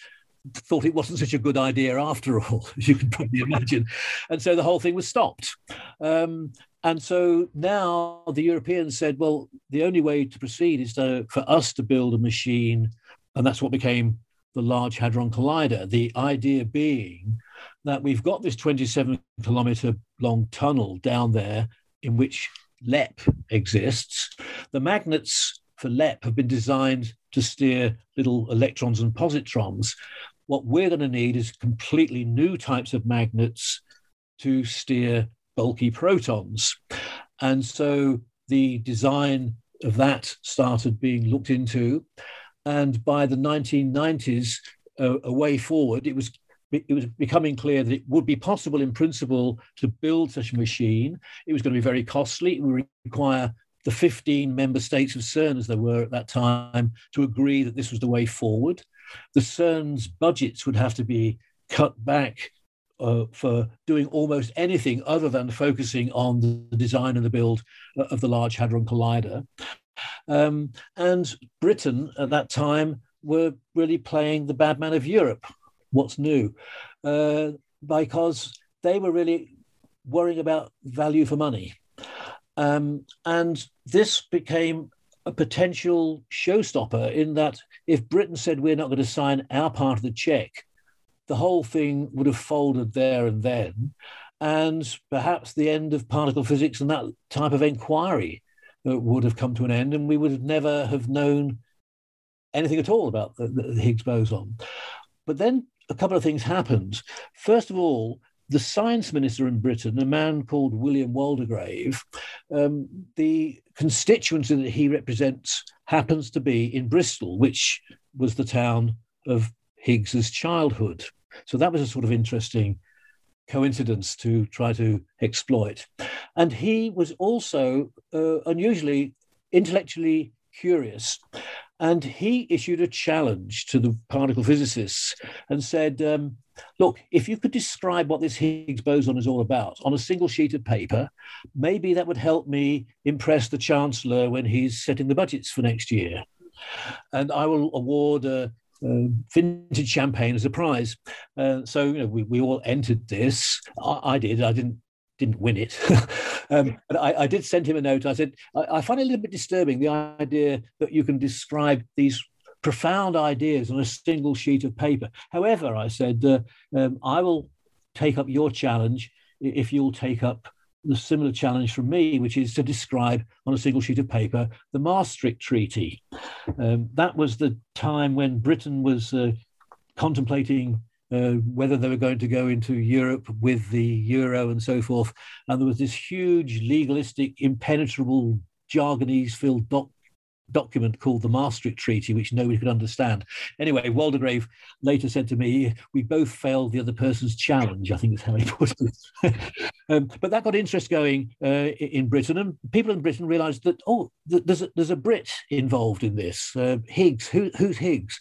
thought it wasn't such a good idea after all, as you can probably imagine. And so the whole thing was stopped. Um, and so now the Europeans said, well, the only way to proceed is to, for us to build a machine. And that's what became the Large Hadron Collider. The idea being that we've got this 27 kilometer long tunnel down there in which LEP exists. The magnets for LEP have been designed to steer little electrons and positrons. What we're going to need is completely new types of magnets to steer bulky protons. And so the design of that started being looked into. And by the 1990s, uh, a way forward, it was it was becoming clear that it would be possible in principle to build such a machine. It was going to be very costly. It would require the 15 member states of CERN, as there were at that time, to agree that this was the way forward. The CERN's budgets would have to be cut back uh, for doing almost anything other than focusing on the design and the build of the Large Hadron Collider. Um, and Britain at that time were really playing the bad man of Europe. What's new? Uh, because they were really worrying about value for money. Um, and this became a potential showstopper in that if Britain said we're not going to sign our part of the check, the whole thing would have folded there and then. And perhaps the end of particle physics and that type of inquiry uh, would have come to an end, and we would have never have known anything at all about the, the Higgs boson. But then a couple of things happened. First of all, the science minister in Britain, a man called William Waldegrave, um, the constituency that he represents happens to be in Bristol, which was the town of Higgs's childhood. So that was a sort of interesting coincidence to try to exploit. And he was also uh, unusually intellectually curious. And he issued a challenge to the particle physicists and said, um, Look, if you could describe what this Higgs boson is all about on a single sheet of paper, maybe that would help me impress the Chancellor when he's setting the budgets for next year. And I will award a, uh, vintage champagne as a prize. Uh, so you know, we, we all entered this. I, I did. I didn't didn't win it. um, but I, I, did send him a note. I said, I, I, find it a little bit disturbing the idea that you can describe these profound ideas on a single sheet of paper. However, I said, uh, um, I will take up your challenge if you'll take up the similar challenge from me, which is to describe on a single sheet of paper the Maastricht Treaty. Um, that was the time when Britain was uh, contemplating uh, whether they were going to go into Europe with the euro and so forth. And there was this huge legalistic, impenetrable, jargonese filled doc- document called the Maastricht Treaty, which nobody could understand. Anyway, Waldegrave later said to me, We both failed the other person's challenge, I think is how he put it. um, but that got interest going uh, in Britain, and people in Britain realized that, oh, there's a, there's a Brit involved in this. Uh, Higgs, who, who's Higgs?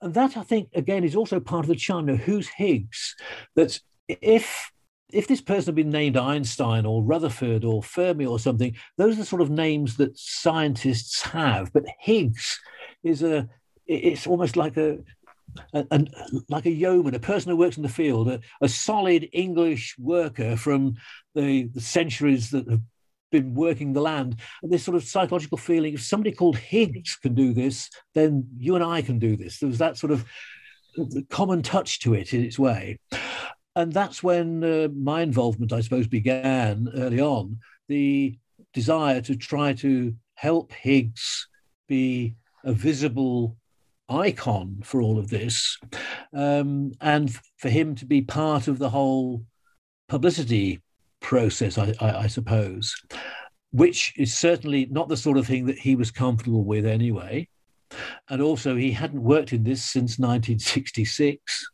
And that, I think, again, is also part of the charm. Who's Higgs? That if if this person had been named Einstein or Rutherford or Fermi or something, those are the sort of names that scientists have. But Higgs is a, it's almost like a, a, a like a yeoman, a person who works in the field, a, a solid English worker from the, the centuries that have been working the land. And this sort of psychological feeling, if somebody called Higgs can do this, then you and I can do this. There was that sort of common touch to it in its way and that's when uh, my involvement, I suppose, began early on. The desire to try to help Higgs be a visible icon for all of this, um, and for him to be part of the whole publicity process, I, I, I, suppose, which is certainly not the sort of thing that he was comfortable with anyway. And also, he hadn't worked in this since 1966.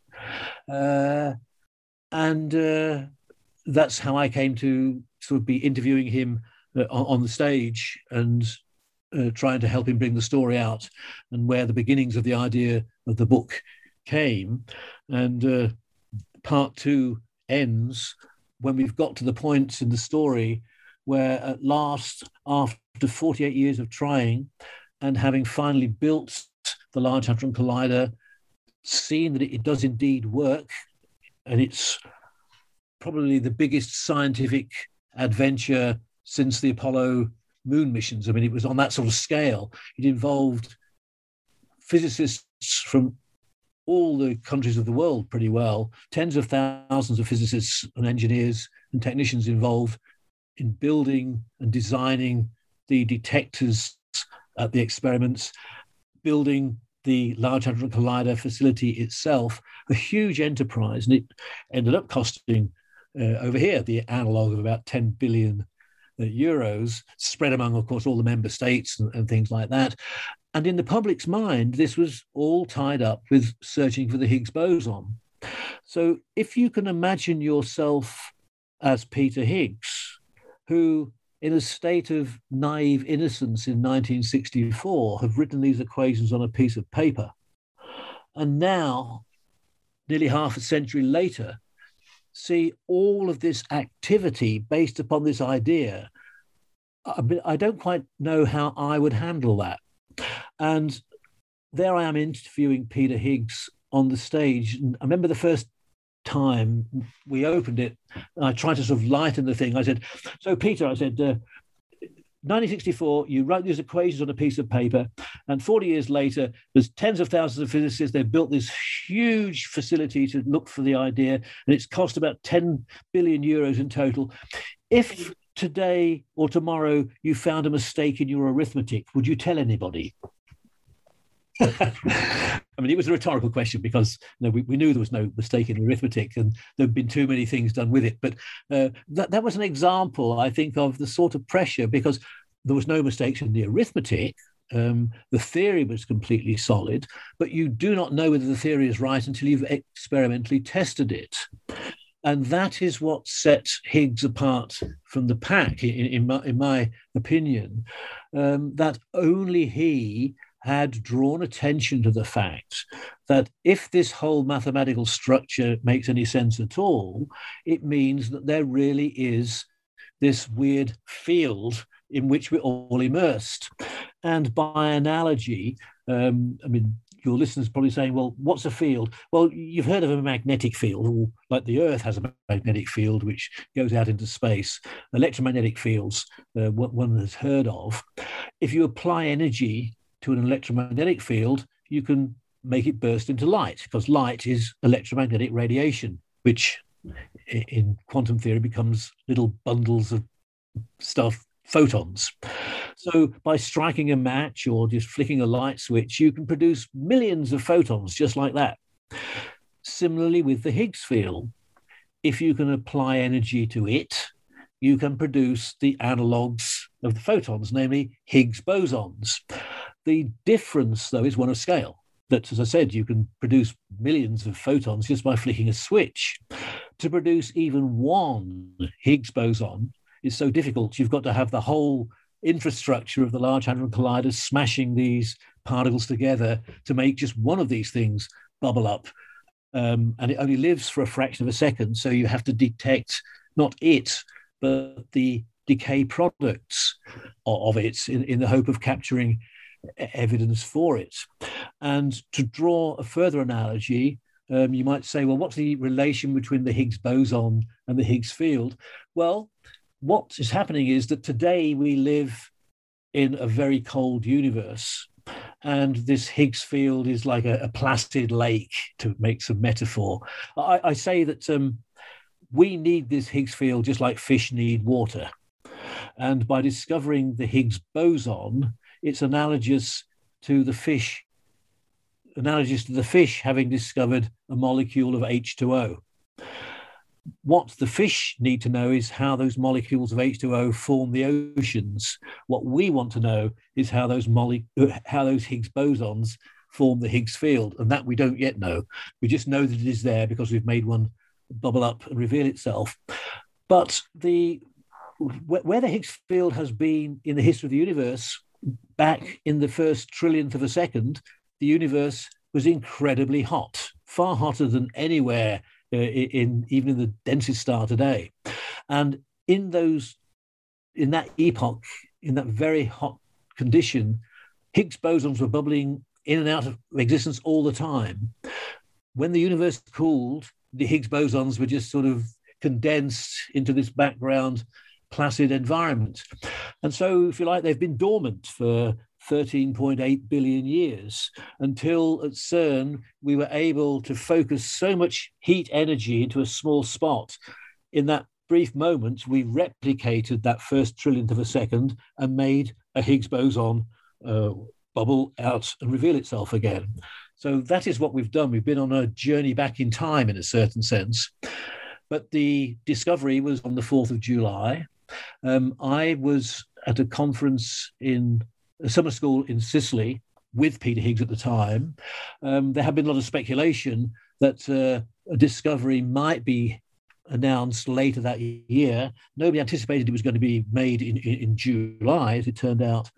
Uh, and uh, that's how I came to sort of be interviewing him uh, on the stage and uh, trying to help him bring the story out, and where the beginnings of the idea of the book came. And uh, part two ends when we've got to the point in the story where, at last, after 48 years of trying and having finally built the Large Hadron Collider, seen that it does indeed work and it's probably the biggest scientific adventure since the Apollo moon missions. I mean, it was on that sort of scale. It involved physicists from all the countries of the world pretty well, tens of thousands of physicists and engineers and technicians involved in building and designing the detectors at the experiments building the Large Hadron Collider facility itself, a huge enterprise, and it ended up costing uh, over here the analog of about 10 billion uh, euros, spread among, of course, all the member states and, and things like that. And in the public's mind, this was all tied up with searching for the Higgs boson. So if you can imagine yourself as Peter Higgs, who in a state of naive innocence in 1964, have written these equations on a piece of paper. And now, nearly half a century later, see all of this activity based upon this idea. I, don't quite know how I would handle that. And there I am interviewing Peter Higgs on the stage. I remember the first time we opened it, I tried to sort of lighten the thing. I said, So, Peter, I said, uh, 1964, you wrote these equations on a piece of paper, and 40 years later, there's tens of thousands of physicists. They've built this huge facility to look for the idea, and it's cost about 10 billion euros in total. If today or tomorrow you found a mistake in your arithmetic, would you tell anybody? I mean, it was a rhetorical question because you know, we, we knew there was no mistake in arithmetic and there had been too many things done with it. But uh, that, that was an example, I think, of the sort of pressure because there was no mistakes in the arithmetic. Um, the theory was completely solid, but you do not know whether the theory is right until you've experimentally tested it. And that is what sets Higgs apart from the pack, in, in, my, in my, opinion, um, that only he had drawn attention to the fact that if this whole mathematical structure makes any sense at all, it means that there really is this weird field in which we're all immersed. And by analogy, um, I mean, your listeners probably saying, well, what's a field? Well, you've heard of a magnetic field, like the Earth has a magnetic field which goes out into space. Electromagnetic fields, uh, one has heard of. If you apply energy to an electromagnetic field, you can make it burst into light because light is electromagnetic radiation, which in quantum theory becomes little bundles of stuff, photons. So by striking a match or just flicking a light switch, you can produce millions of photons just like that. Similarly, with the Higgs field, if you can apply energy to it, you can produce the analogues of the photons, namely Higgs bosons. The difference, though, is one of scale. That, as I said, you can produce millions of photons just by flicking a switch. To produce even one Higgs boson is so difficult. You've got to have the whole infrastructure of the Large Hadron Collider smashing these particles together to make just one of these things bubble up. Um, and it only lives for a fraction of a second. So you have to detect not it, but the decay products of it in, in the hope of capturing evidence for it. And to draw a further analogy, um, you might say, well, what's the relation between the Higgs boson and the Higgs field? Well, what is happening is that today we live in a very cold universe. And this Higgs field is like a, a placid lake, to make some metaphor. I, I say that um, we need this Higgs field just like fish need water. And by discovering the Higgs boson, it's analogous to the fish, analogous to the fish having discovered a molecule of H2O. What the fish need to know is how those molecules of H2O form the oceans. What we want to know is how those mole- how those Higgs bosons form the Higgs field, and that we don't yet know. We just know that it is there because we've made one bubble up and reveal itself. But the where the Higgs field has been in the history of the universe back in the first trillionth of a second, the universe was incredibly hot, far hotter than anywhere uh, in even in the densest star today. And in those, in that epoch, in that very hot condition, Higgs bosons were bubbling in and out of existence all the time. When the universe cooled, the Higgs bosons were just sort of condensed into this background placid environment. And so, if you like, they've been dormant for 13.8 billion years until at CERN we were able to focus so much heat energy into a small spot. In that brief moment, we replicated that first trillionth of a second and made a Higgs boson. Uh, bubble out and reveal itself again. So that is what we've done. We've been on a journey back in time in a certain sense. But the discovery was on the 4th of July. Um, I was at a conference in a summer school in Sicily with Peter Higgs at the time. Um, there had been a lot of speculation that uh, a discovery might be announced later that year. Nobody anticipated it was going to be made in, in, in July, as it turned out.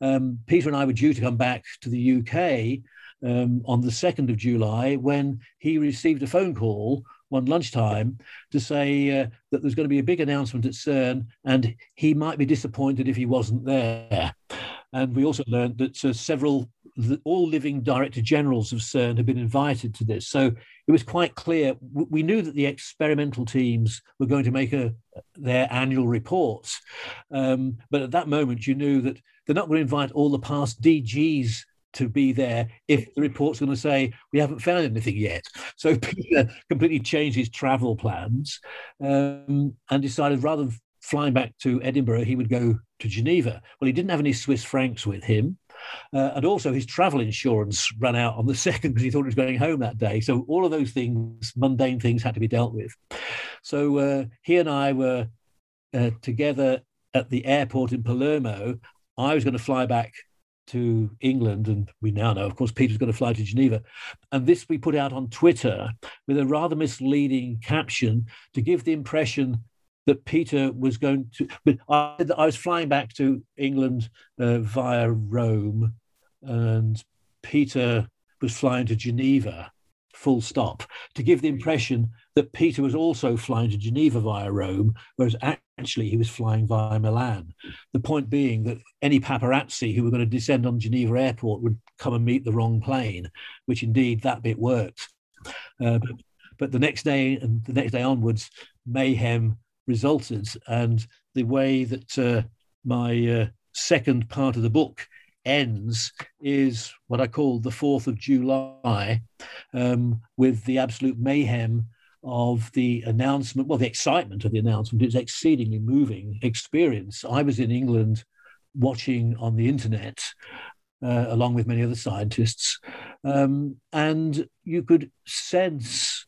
Um, Peter and I were due to come back to the UK um, on the 2nd of July when he received a phone call one lunchtime to say uh, that there's going to be a big announcement at CERN and he might be disappointed if he wasn't there. And we also learned that uh, several, the, all living director generals of CERN had been invited to this. So it was quite clear. We knew that the experimental teams were going to make a, their annual reports. Um, but at that moment, you knew that they're not going to invite all the past DGs to be there if the report's going to say we haven't found anything yet. So Peter completely changed his travel plans um, and decided rather than flying back to Edinburgh, he would go to Geneva. Well, he didn't have any Swiss francs with him. Uh, and also his travel insurance ran out on the second because he thought he was going home that day. So all of those things, mundane things, had to be dealt with. So uh, he and I were uh, together at the airport in Palermo. I was going to fly back to England, and we now know, of course, Peter's going to fly to Geneva. And this we put out on Twitter with a rather misleading caption to give the impression that Peter was going to. But I, I was flying back to England uh, via Rome, and Peter was flying to Geneva, full stop, to give the impression that Peter was also flying to Geneva via Rome, whereas actually he was flying via Milan. The point being that any paparazzi who were going to descend on Geneva airport would come and meet the wrong plane, which indeed that bit worked. Uh, but, but the next day and the next day onwards, mayhem resulted. And the way that uh, my uh, second part of the book ends is what I call the 4th of July, um, with the absolute mayhem of the announcement, well, the excitement of the announcement. It's exceedingly moving experience. I was in England watching on the internet. Uh, along with many other scientists, um, and you could sense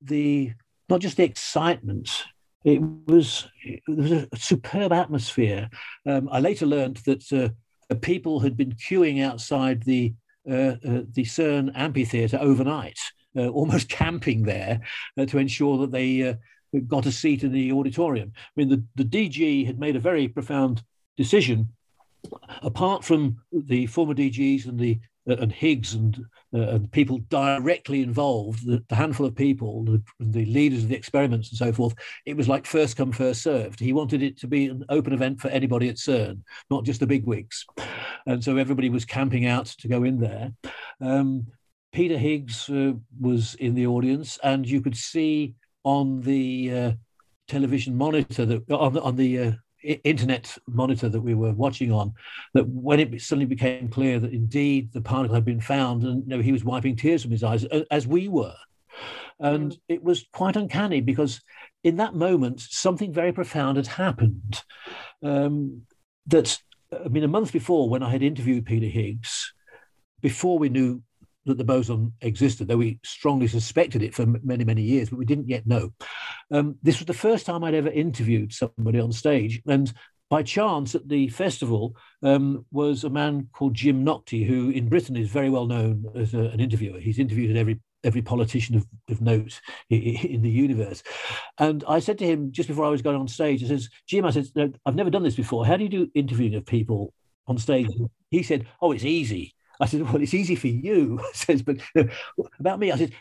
the not just the excitement it was, it was a superb atmosphere. Um, I later learned that uh, people had been queuing outside the uh, uh, the CERN amphitheater overnight uh, almost camping there uh, to ensure that they uh, got a seat in the auditorium. I mean, the, the DG had made a very profound decision. Apart from the former DGs and the and Higgs and, uh, and people directly involved, the, the handful of people, the, the, leaders of the experiments and so forth, it was like first come, first served. He wanted it to be an open event for anybody at CERN, not just the bigwigs. And so everybody was camping out to go in there. Um, Peter Higgs uh, was in the audience, and you could see on the uh, television monitor that on the, on the uh, internet monitor that we were watching on that when it suddenly became clear that indeed the particle had been found, and you know, he was wiping tears from his eyes as we were, and it was quite uncanny because in that moment something very profound had happened. Um, that I mean, a month before when I had interviewed Peter Higgs, before we knew that the boson existed, though we strongly suspected it for many, many years, but we didn't yet know. Um, this was the first time I'd ever interviewed somebody on stage. And by chance at the festival um, was a man called Jim Naughtie, who in Britain is very well known as a, an interviewer. He's interviewed every every politician of, of note in the universe. And I said to him just before I was going on stage, I says, Jim, I said, I've never done this before. How do you do interviewing of people on stage? He said, Oh, it's easy. I said, well, it's easy for you. Says, but about me, I said,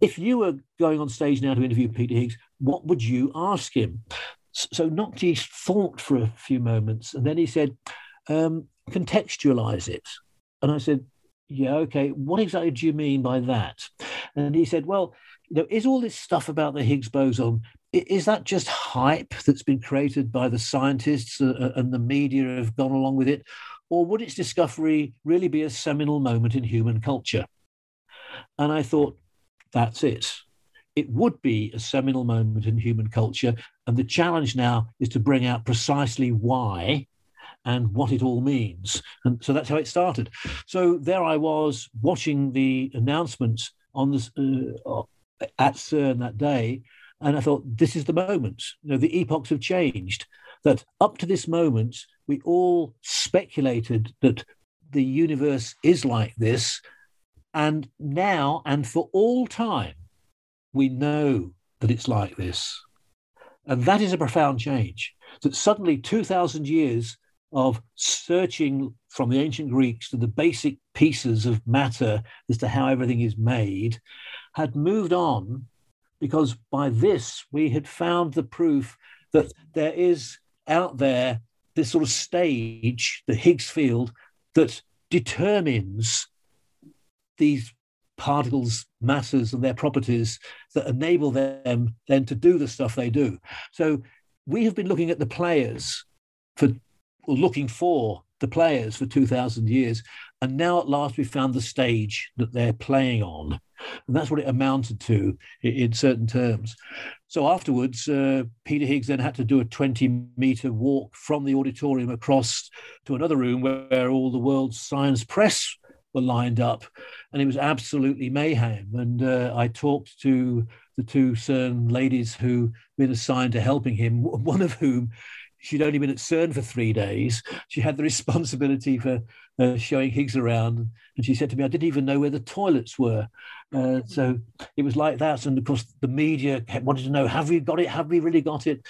if you were going on stage now to interview Peter Higgs, what would you ask him? So Naughtie thought for a few moments, and then he said, um, contextualize it. And I said, yeah, okay. What exactly do you mean by that? And he said, well, you know, is all this stuff about the Higgs boson is that just hype that's been created by the scientists uh, uh, and the media have gone along with it or would its discovery really be a seminal moment in human culture? And I thought, that's it. It would be a seminal moment in human culture. And the challenge now is to bring out precisely why and what it all means. And so that's how it started. So there I was watching the announcements on this uh, at CERN that day, and I thought, this is the moment. You know, the epochs have changed. That up to this moment, we all speculated that the universe is like this, and now and for all time, we know that it's like this. And that is a profound change. That suddenly 2,000 years of searching from the ancient Greeks to the basic pieces of matter as to how everything is made had moved on because by this we had found the proof that there is out there this sort of stage, the Higgs field, that determines these particles, masses, and their properties that enable them then to do the stuff they do. So we have been looking at the players for, or looking for the players for 2,000 years. And now at last we found the stage that they're playing on. And that's what it amounted to in, in certain terms. So afterwards, uh, Peter Higgs then had to do a 20 meter walk from the auditorium across to another room where, all the world's science press were lined up, and it was absolutely mayhem. And uh, I talked to the two CERN ladies who'd been assigned to helping him, one of whom she'd only been at CERN for three days. She had the responsibility for uh, showing Higgs around. And she said to me, I didn't even know where the toilets were. Uh, so it was like that. And of course, the media wanted to know, have we got it? Have we really got it?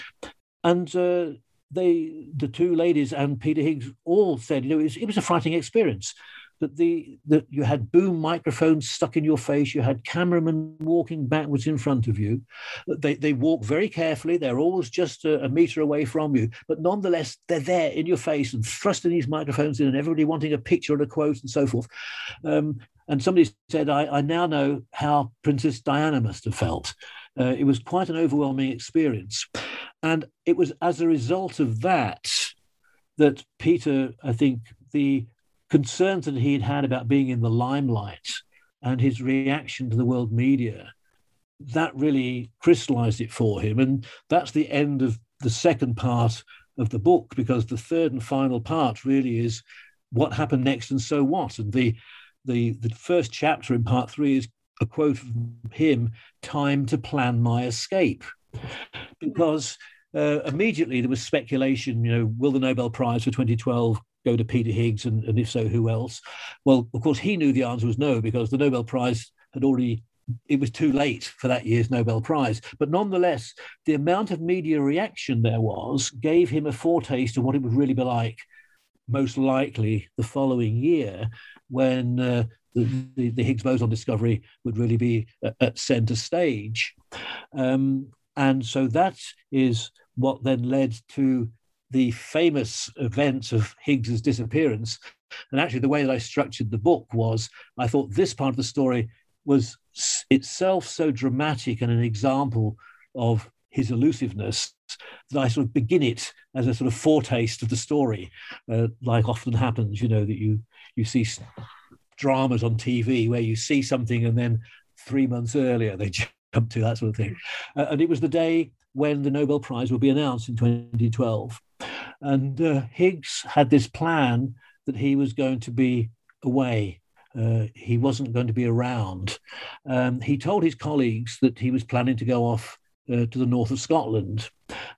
And uh, they, the two ladies and Peter Higgs all said, you know, it was, it was a frightening experience that the that you had boom microphones stuck in your face, you had cameramen walking backwards in front of you. They they walk very carefully. They're always just a, a, meter away from you, but nonetheless they're there in your face and thrusting these microphones in, and everybody wanting a picture and a quote and so forth. Um, and somebody said, I, I, now know how Princess Diana must have felt. Uh, it was quite an overwhelming experience. And it was as a result of that that Peter, I think, the concerns that he'd had about being in the limelight and his reaction to the world media, that really crystallized it for him. And that's the end of the second part of the book, because the third and final part really is what happened next and so what. And the the the first chapter in part three is a quote from him, time to plan my escape. Because uh, immediately there was speculation, you know, will the Nobel Prize for 2012 go to Peter Higgs, and, and if so, who else? Well, of course, he knew the answer was no because the Nobel Prize had already it was too late for that year's Nobel Prize. But nonetheless, the amount of media reaction there was gave him a foretaste of what it would really be like, most likely the following year, when uh, the, the, the, Higgs boson discovery would really be at, at center stage. Um, and so that is what then led to the famous events of Higgs's disappearance. And actually, the way that I structured the book was I thought this part of the story was itself so dramatic and an example of his elusiveness that I sort of begin it as a sort of foretaste of the story, uh, like often happens, you know, that you you see dramas on TV where you see something and then three months earlier they jump to that sort of thing. Uh, and it was the day when the Nobel Prize will be announced in 2012. And uh, Higgs had this plan that he was going to be away. Uh, he wasn't going to be around. Um, he told his colleagues that he was planning to go off uh, to the north of Scotland.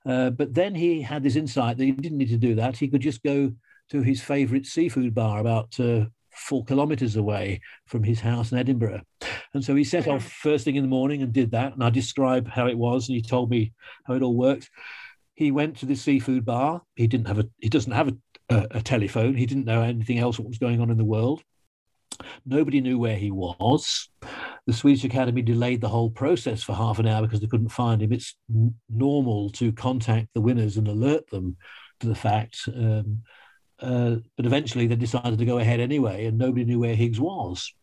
Uh, but then he had this insight that he didn't need to do that. He could just go to his favorite seafood bar about uh, four kilometers away from his house in Edinburgh. And so he set off first thing in the morning and did that. And I described how it was, and he told me how it all worked he went to the seafood bar. He didn't have a he doesn't have a, a, a telephone. He didn't know anything else what was going on in the world. Nobody knew where he was. The Swedish Academy delayed the whole process for half an hour because they couldn't find him. It's n- normal to contact the winners and alert them to the fact. Um, uh, but eventually they decided to go ahead anyway, and nobody knew where Higgs was.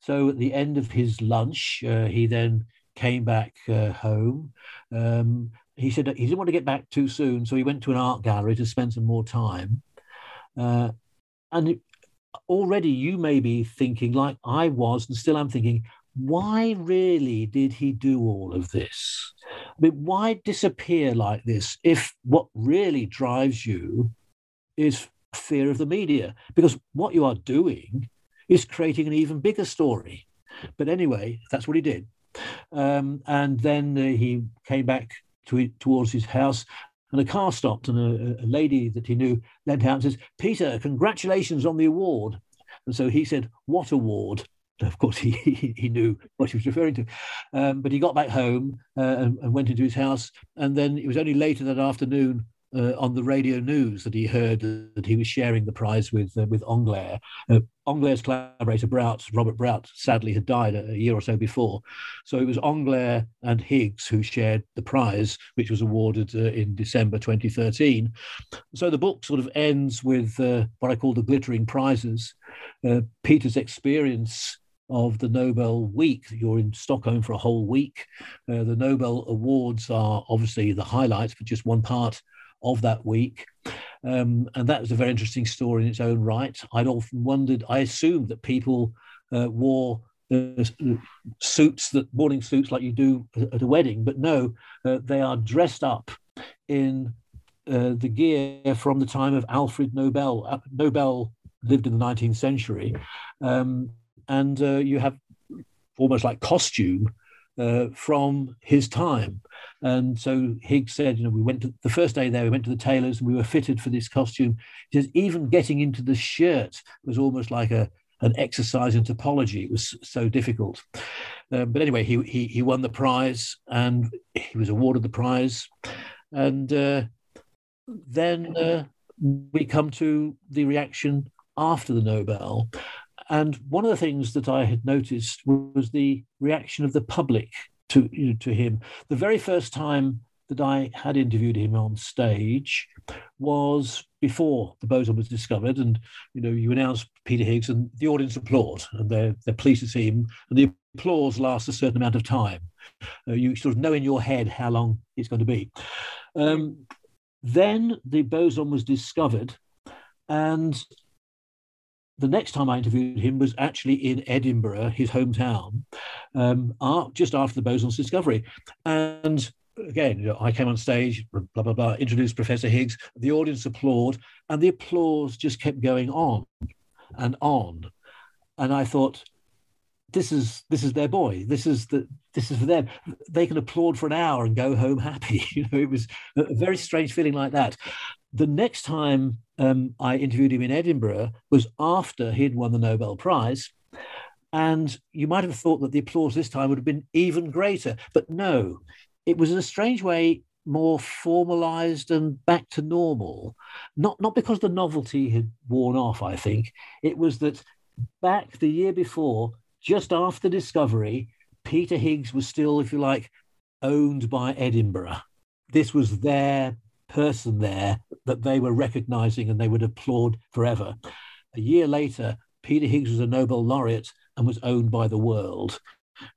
So at the end of his lunch, uh, he then came back uh, home. Um, he said he didn't want to get back too soon, so he went to an art gallery to spend some more time. Uh, and already you may be thinking, like I was, and still am thinking, why really did he do all of this? I mean, why disappear like this if what really drives you is fear of the media because what you are doing is creating an even bigger story. But anyway, that's what he did. Um, and then uh, he came back to, towards his house and a car stopped and a, a, lady that he knew leant out and says, Peter, congratulations on the award. And so he said, what award? Of course, he, he knew what he was referring to. Um, but he got back home uh, and, and, went into his house. And then it was only later that afternoon uh, on the radio news that he heard that he was sharing the prize with uh, with Englert. Englert's collaborator Brout, Robert Brout, sadly had died a, year or so before, so it was Englert and Higgs who shared the prize, which was awarded uh, in December 2013. So the book sort of ends with uh, what I call the glittering prizes. Uh, Peter's experience of the Nobel week. You're in Stockholm for a whole week. Uh, the Nobel Awards are obviously the highlights, but just one part of that week. Um, and that was a very interesting story in its own right. I'd often wondered, I assumed that people uh, wore uh, suits, that morning suits like you do at a wedding, but no, uh, they are dressed up in uh, the gear from the time of Alfred Nobel. Uh, Nobel lived in the 19th century, um, and uh, you have almost like costume from his time. And so Higgs said, you know, we went to the first day there, we went to the tailors and we were fitted for this costume. He says, even getting into the shirt was almost like a, an exercise in topology. It was so difficult. Um, but anyway, he, he, he won the prize and he was awarded the prize. And uh, then uh, we come to the reaction after the Nobel. And one of the things that I had noticed was the reaction of the public to you know, to him. The very first time that I had interviewed him on stage was before the boson was discovered, and you know you announce Peter Higgs, and the audience applaud, and they're they're pleased to see him, and the applause lasts a certain amount of time. Uh, you sort of know in your head how long it's going to be. Um, then the boson was discovered, and the next time I interviewed him was actually in Edinburgh, his hometown, um, just after the boson's discovery. And again, you know, I came on stage, blah, blah, blah, introduced Professor Higgs, the audience applauded, and the applause just kept going on and on. And I thought, this is this is their boy. This is the this is for them. They can applaud for an hour and go home happy. You know, it was a very strange feeling like that. The next time um, I interviewed him in Edinburgh was after he'd won the Nobel Prize. And you might have thought that the applause this time would have been even greater. But no, it was in a strange way more formalized and back to normal. Not, not because the novelty had worn off, I think. It was that back the year before, just after discovery, Peter Higgs was still, if you like, owned by Edinburgh. This was their person there that they were recognizing and they would applaud forever. A year later, Peter Higgs was a Nobel laureate and was owned by the world.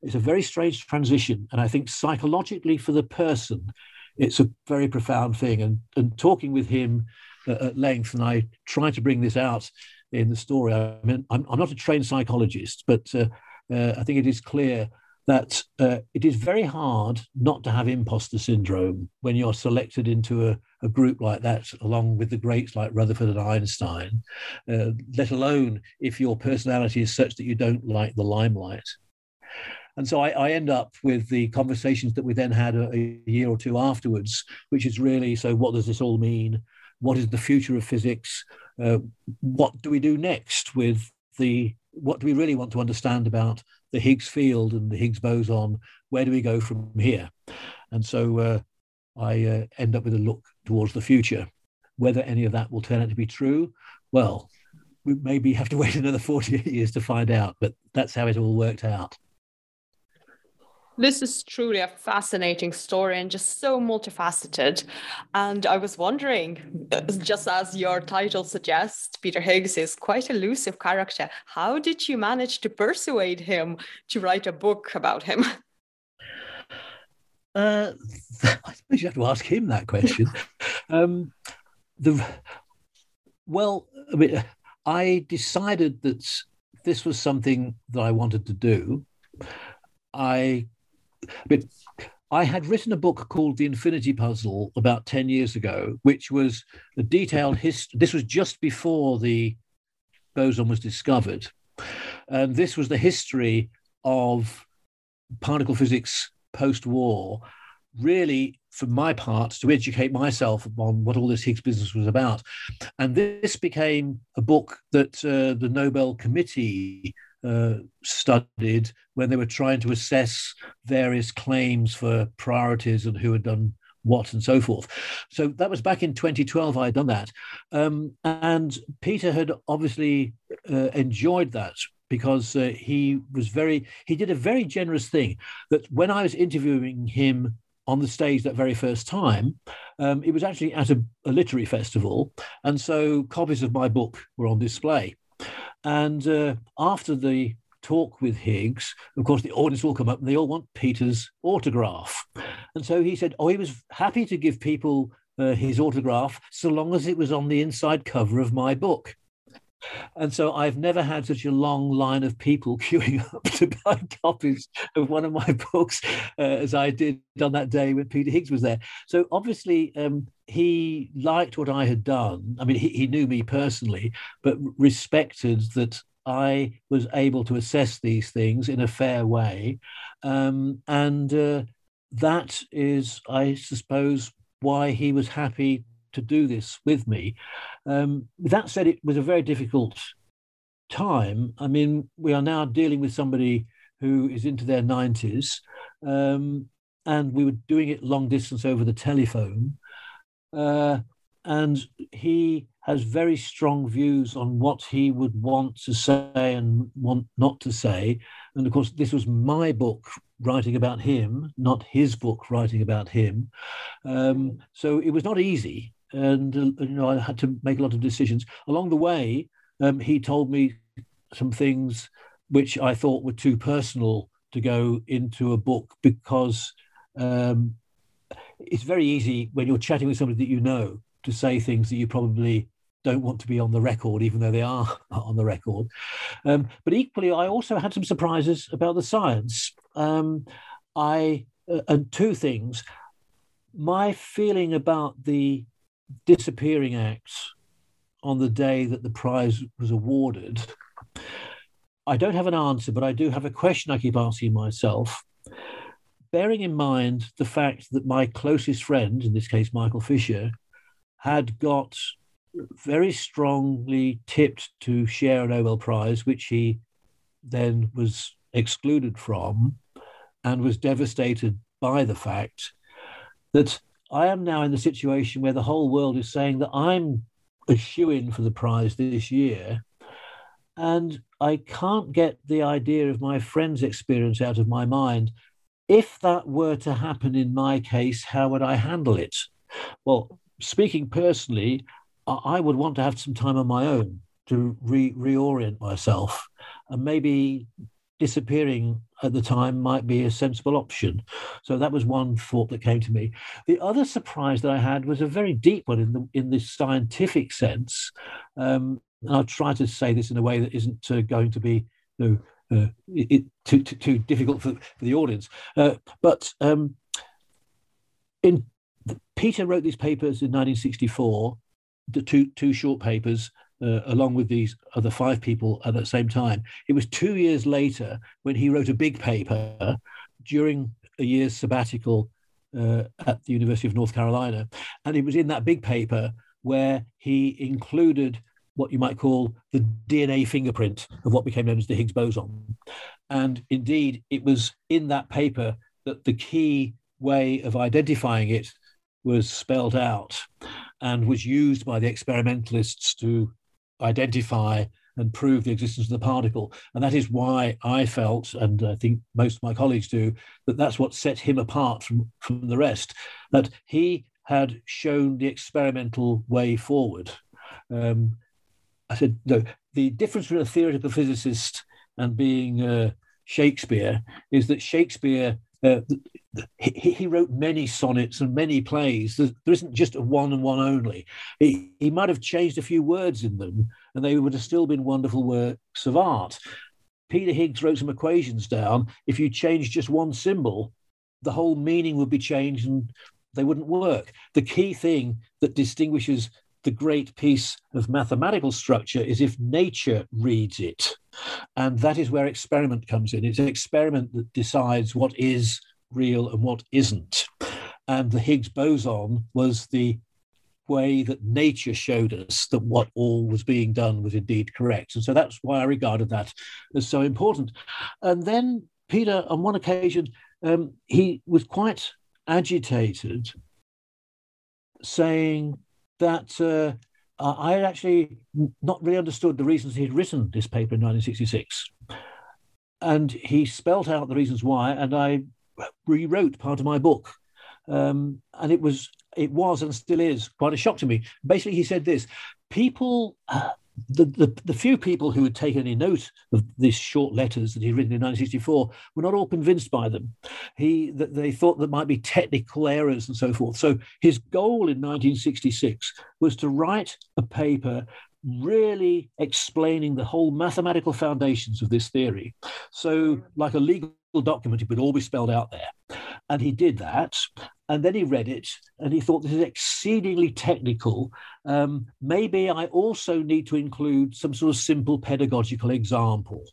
It's a very strange transition. And I think psychologically for the person, it's a very profound thing. And, and talking with him uh, at length, and I try to bring this out in the story. I mean, I'm, I'm not a trained psychologist, but uh, uh, I think it is clear that uh, it is very hard not to have imposter syndrome when you're selected into a, a group like that, along with the greats like Rutherford and Einstein, uh, let alone if your personality is such that you don't like the limelight. And so I, I, end up with the conversations that we then had a, a, year or two afterwards, which is really so what does this all mean? What is the future of physics? Uh, what do we do next with the what do we really want to understand about the Higgs field and the Higgs boson? Where do we go from here? And so uh, I uh, end up with a look towards the future. Whether any of that will turn out to be true, well, we maybe have to wait another 48 years to find out, but that's how it all worked out. This is truly a fascinating story and just so multifaceted. And I was wondering, just as your title suggests, Peter Higgs is quite a elusive character. How did you manage to persuade him to write a book about him? Uh, I suppose you have to ask him that question. um, the well, I mean, I decided that this was something that I wanted to do. I but I had written a book called The Infinity Puzzle about 10 years ago, which was a detailed history. This was just before the boson was discovered. And this was the history of particle physics post war, really, for my part, to educate myself on what all this Higgs business was about. And this became a book that uh, the Nobel Committee uh, studied when they were trying to assess various claims for priorities and who had done what and so forth. So that was back in 2012. I had done that, um, and Peter had obviously uh, enjoyed that because uh, he was very he did a very generous thing that when I was interviewing him on the stage that very first time, um, it was actually at a, a literary festival, and so copies of my book were on display. And uh, after the talk with Higgs, of course, the audience will come up and they all want Peter's autograph. And so he said, oh, he was happy to give people uh, his autograph so long as it was on the inside cover of my book. And so I've never had such a long line of people queuing up to buy copies of one of my books uh, as I did on that day when Peter Higgs was there. So obviously, um, he liked what I had done. I mean, he, he knew me personally, but respected that I was able to assess these things in a fair way. Um, and uh, that is, I suppose, why he was happy to do this with me. Um, that said, it was a very difficult time. I mean, we are now dealing with somebody who is into their 90s, um, and we were doing it long distance over the telephone. Uh, and he has very strong views on what he would want to say and want not to say. And of course, this was my book writing about him, not his book writing about him. Um, so it was not easy and uh, you know I had to make a lot of decisions along the way. Um, he told me some things which I thought were too personal to go into a book because um, it's very easy when you're chatting with somebody that you know to say things that you probably don't want to be on the record, even though they are on the record. Um, but equally, I also had some surprises about the science. Um, I uh, and two things. My feeling about the disappearing acts on the day that the prize was awarded, I don't have an answer, but I do have a question I keep asking myself. Bearing in mind the fact that my closest friend, in this case Michael Fisher, had got very strongly tipped to share a Nobel Prize, which he then was excluded from and was devastated by the fact that I am now in the situation where the whole world is saying that I'm a shoe in for the prize this year. And I can't get the idea of my friend's experience out of my mind. If that were to happen in my case, how would I handle it? Well, speaking personally, I would want to have some time on my own to re- reorient myself and maybe disappearing at the time might be a sensible option. So that was one thought that came to me. The other surprise that I had was a very deep one in the in this scientific sense. Um, and I'll try to say this in a way that isn't uh, going to be you know, uh, it, too, too, too, difficult for, for the audience. Uh, but um, in Peter wrote these papers in 1964, the two two short papers uh, along with these other five people at the same time. It was two years later when he wrote a big paper during a year's sabbatical uh, at the University of North Carolina. And it was in that big paper where he included what you might call the DNA fingerprint of what became known as the Higgs boson. And indeed, it was in that paper that the key way of identifying it was spelled out and was used by the experimentalists to identify and prove the existence of the particle. And that is why I felt, and I think most of my colleagues do, that that's what set him apart from, from the rest, that he had shown the experimental way forward. Um, I said, no, the difference between a theoretical physicist and being uh, Shakespeare is that Shakespeare uh, he, he, wrote many sonnets and many plays. There, there isn't just a one and one only. He, he might have changed a few words in them, and they would have still been wonderful works of art. Peter Higgs wrote some equations down. If you change just one symbol, the whole meaning would be changed and they wouldn't work. The key thing that distinguishes the great piece of mathematical structure is if nature reads it. And that is where experiment comes in. It's an experiment that decides what is real and what isn't. And the Higgs boson was the way that nature showed us that what all was being done was indeed correct. And so that's why I regarded that as so important. And then Peter, on one occasion, um, he was quite agitated, saying that uh, I had actually not really understood the reasons he had written this paper in 1966. And he spelt out the reasons why, and I rewrote part of my book. Um, and it was, it was, and still is quite a shock to me. Basically, he said this: people uh, the, the, the, few people who had taken any note of these short letters that he'd written in 1964 were not all convinced by them. He that they thought there might be technical errors and so forth. So his goal in 1966 was to write a paper really explaining the whole mathematical foundations of this theory. So, like a legal document, it would all be spelled out there. And he did that. And then he read it and he thought this is exceedingly technical. Um, maybe I also need to include some sort of simple pedagogical example.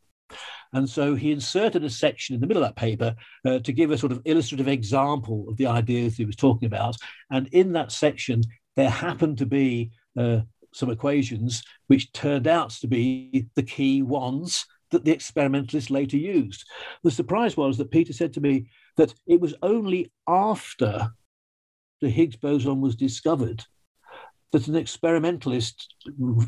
And so he inserted a section in the middle of that paper uh, to give a sort of illustrative example of the ideas he was talking about. And in that section, there happened to be uh, some equations which turned out to be the key ones that the experimentalists later used. The surprise was that Peter said to me that it was only after the Higgs boson was discovered that an experimentalist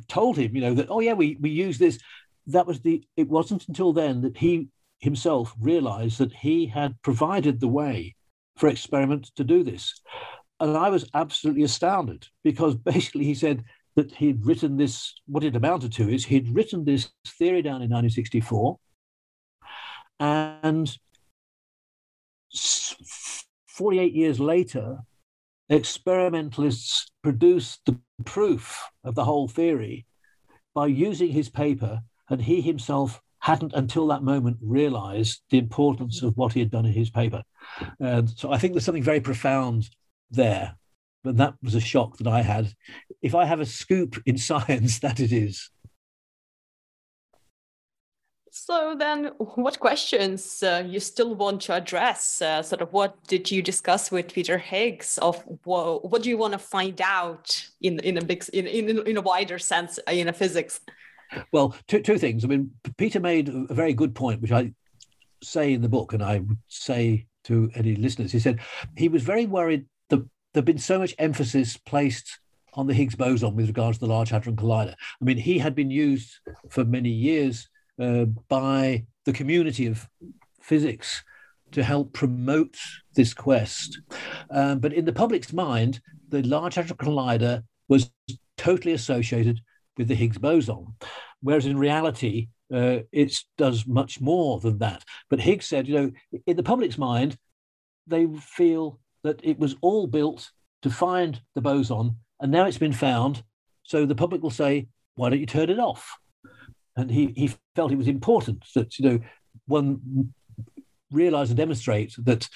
told him, you know, that, oh, yeah, we, we use this. That was the, it wasn't until then that he himself realized that he had provided the way for experiments to do this. And I was absolutely astounded because basically he said, that he'd written this, what it amounted to is he'd written this theory down in 1964, and 48 years later, experimentalists produced the proof of the whole theory by using his paper, and he himself hadn't until that moment realized the importance of what he had done in his paper. And so I think there's something very profound there but that was a shock that I had. If I have a scoop in science, that it is. So then, what questions uh, you still want to address? Uh, sort of, what did you discuss with Peter Higgs? Of what, what do you want to find out in in a big in in, in a wider sense uh, in a physics? Well, two two things. I mean, Peter made a very good point, which I say in the book, and I would say to any listeners. He said he was very worried there'd been so much emphasis placed on the Higgs boson with regards to the Large Hadron Collider. I mean, he had been used for many years uh, by the community of physics to help promote this quest. Um, but in the public's mind, the Large Hadron Collider was totally associated with the Higgs boson, whereas in reality, uh, it does much more than that. But Higgs said, you know, in the public's mind, they feel that it was all built to find the boson, and now it's been found. So the public will say, why don't you turn it off? And he, he felt it was important that, you know, one realize and demonstrate that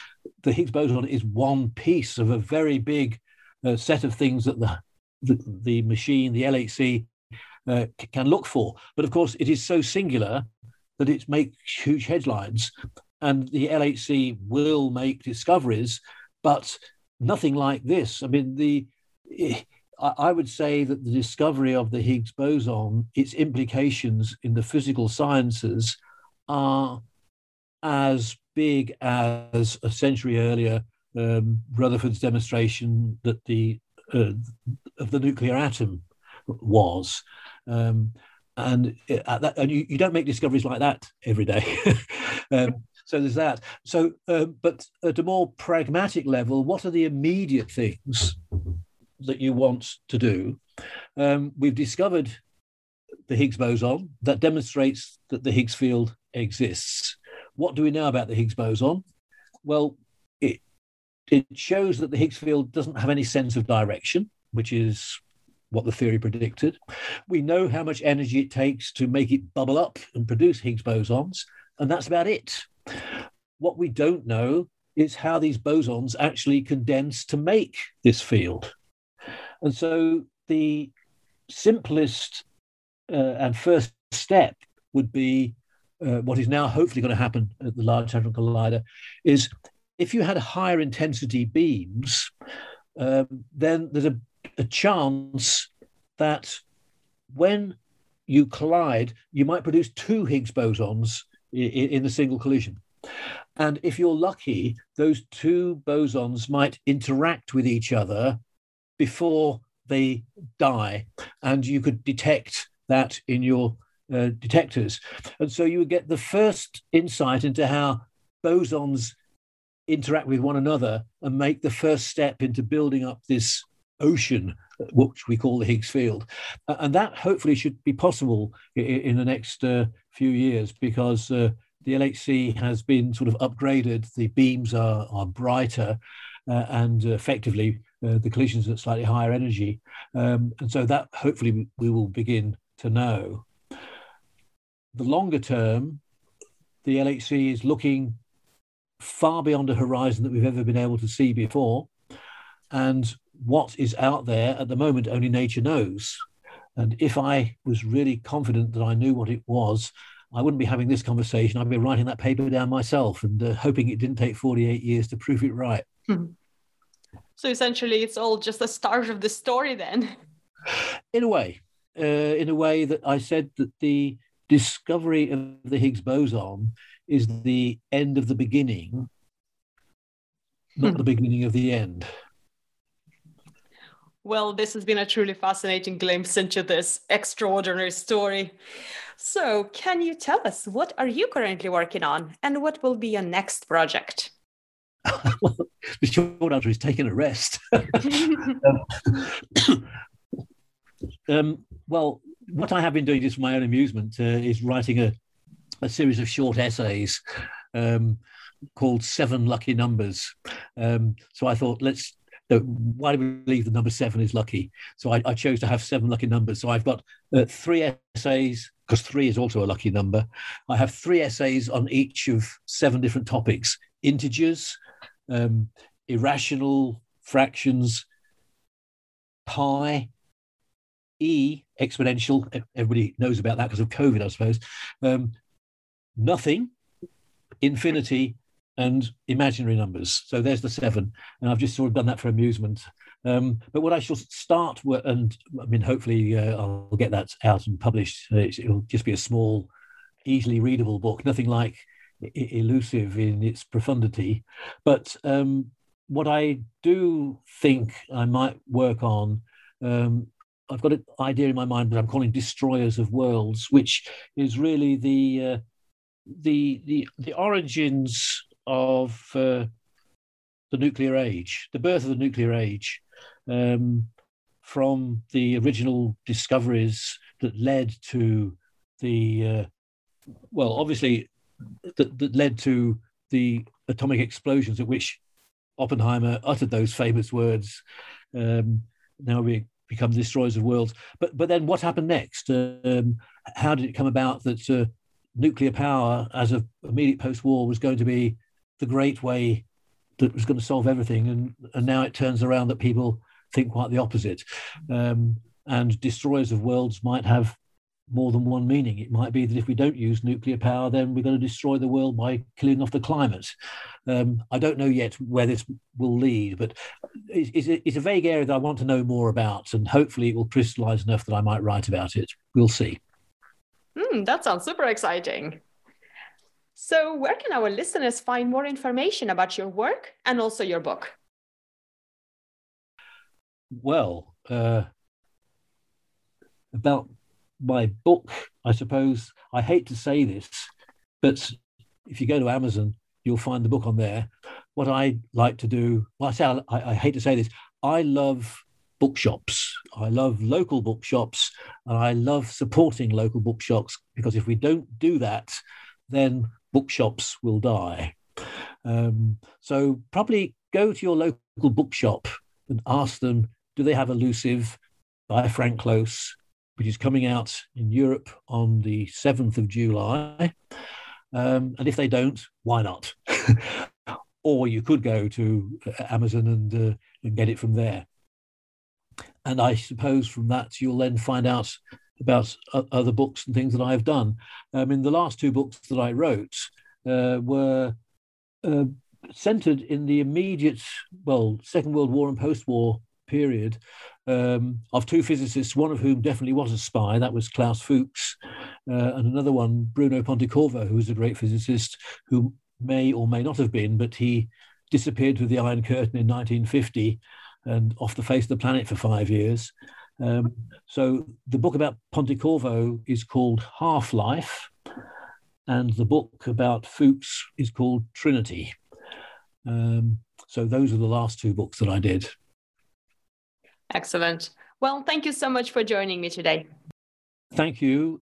the Higgs boson is one piece of a very big uh, set of things that the, the, the machine, the LHC, uh, can look for. But of course, it is so singular that it makes huge headlines. And the LHC will make discoveries but nothing like this. I mean, the I would say that the discovery of the Higgs boson, its implications in the physical sciences, are as big as a century earlier um, Rutherford's demonstration that the uh, of the nuclear atom was. Um, and, that, and you, you, don't make discoveries like that every day. um, so there's that. So, uh, but at a more pragmatic level, what are the immediate things that you want to do? Um, we've discovered the Higgs boson that demonstrates that the Higgs field exists. What do we know about the Higgs boson? Well, it it shows that the Higgs field doesn't have any sense of direction, which is what the theory predicted. We know how much energy it takes to make it bubble up and produce Higgs bosons, and that's about it. What we don't know is how these bosons actually condense to make this field. And so the simplest uh, and first step would be uh, what is now hopefully going to happen at the Large Hadron Collider is if you had higher intensity beams, um, then there's a, a chance that when you collide, you might produce two Higgs bosons in, in a single collision. And if you're lucky, those two bosons might interact with each other before they die. And you could detect that in your uh, detectors. And so you would get the first insight into how bosons interact with one another and make the first step into building up this ocean, which we call the Higgs field. And that hopefully should be possible in, the next uh, few years because uh, the LHC has been sort of upgraded. The beams are, are brighter uh, and effectively uh, the collisions at slightly higher energy. Um, and so that hopefully we will begin to know. The longer term, the LHC is looking far beyond a horizon that we've ever been able to see before. And what is out there at the moment, only nature knows. And if I was really confident that I knew what it was, I wouldn't be having this conversation. I'd be writing that paper down myself and uh, hoping it didn't take 48 years to prove it right. Hmm. So essentially, it's all just the start of the story, then. In a way, uh, in a way that I said that the discovery of the Higgs boson is the end of the beginning, not the hmm. beginning of the end. Well, this has been a truly fascinating glimpse into this extraordinary story. So, can you tell us what are you currently working on and what will be your next project? well, the short answer is taking a rest. um, well, what I have been doing just for my own amusement uh, is writing a, a series of short essays um, called Seven Lucky Numbers. Um, so I thought, let's why do we believe the number seven is lucky? So I, I chose to have seven lucky numbers. So I've got uh, three essays because three is also a lucky number. I have three essays on each of seven different topics: integers, um, irrational fractions, pi, e exponential. Everybody knows about that because of COVID, I suppose. Um, nothing, infinity, and imaginary numbers. So there's the seven, and I've just sort of done that for amusement. Um, but what I shall start with, and I mean, hopefully uh, I'll get that out and published. It'll just be a small, easily readable book, nothing like elusive in its profundity. But um, what I do think I might work on, um, I've got an idea in my mind that I'm calling "Destroyers of Worlds," which is really the uh, the the the origins of uh, the nuclear age, the birth of the nuclear age, um, from the original discoveries that led to the, uh, well, obviously, that, that led to the atomic explosions at which Oppenheimer uttered those famous words. Um, now we become destroyers of worlds. But but then what happened next? Um, how did it come about that uh, nuclear power, as of immediate post-war, was going to be the great way that was going to solve everything. And, and now it turns around that people think quite the opposite. Um, and destroyers of worlds might have more than one meaning. It might be that if we don't use nuclear power, then we're going to destroy the world by killing off the climate. Um, I don't know yet where this will lead, but it's, it's, a vague area that I want to know more about, and hopefully it will crystallize enough that I might write about it. We'll see. Mm, that sounds super exciting. So, where can our listeners find more information about your work and also your book? Well, uh, about my book, I suppose I hate to say this, but if you go to Amazon, you'll find the book on there. What I like to do, well, I say I, I hate to say this, I love bookshops. I love local bookshops and I love supporting local bookshops because if we don't do that, then bookshops will die. Um, so probably go to your local bookshop and ask them, do they have Elusive by Frank Close, which is coming out in Europe on the 7th of July? Um, and if they don't, why not? or you could go to uh, Amazon and, uh, and get it from there. And I suppose from that you'll then find out about other books and things that I've done. I mean, the last two books that I wrote uh, were uh, centered in the immediate, well, Second World War and post-war period um, of two physicists, one of whom definitely was a spy, that was Klaus Fuchs, uh, and another one, Bruno Pontecorvo, who was a great physicist who may or may not have been, but he disappeared through the Iron Curtain in 1950 and off the face of the planet for five years. Um, so the book about Pontecorvo is called Half Life, and the book about Fuchs is called Trinity. Um, so those are the last two books that I did. Excellent. Well, thank you so much for joining me today. Thank you.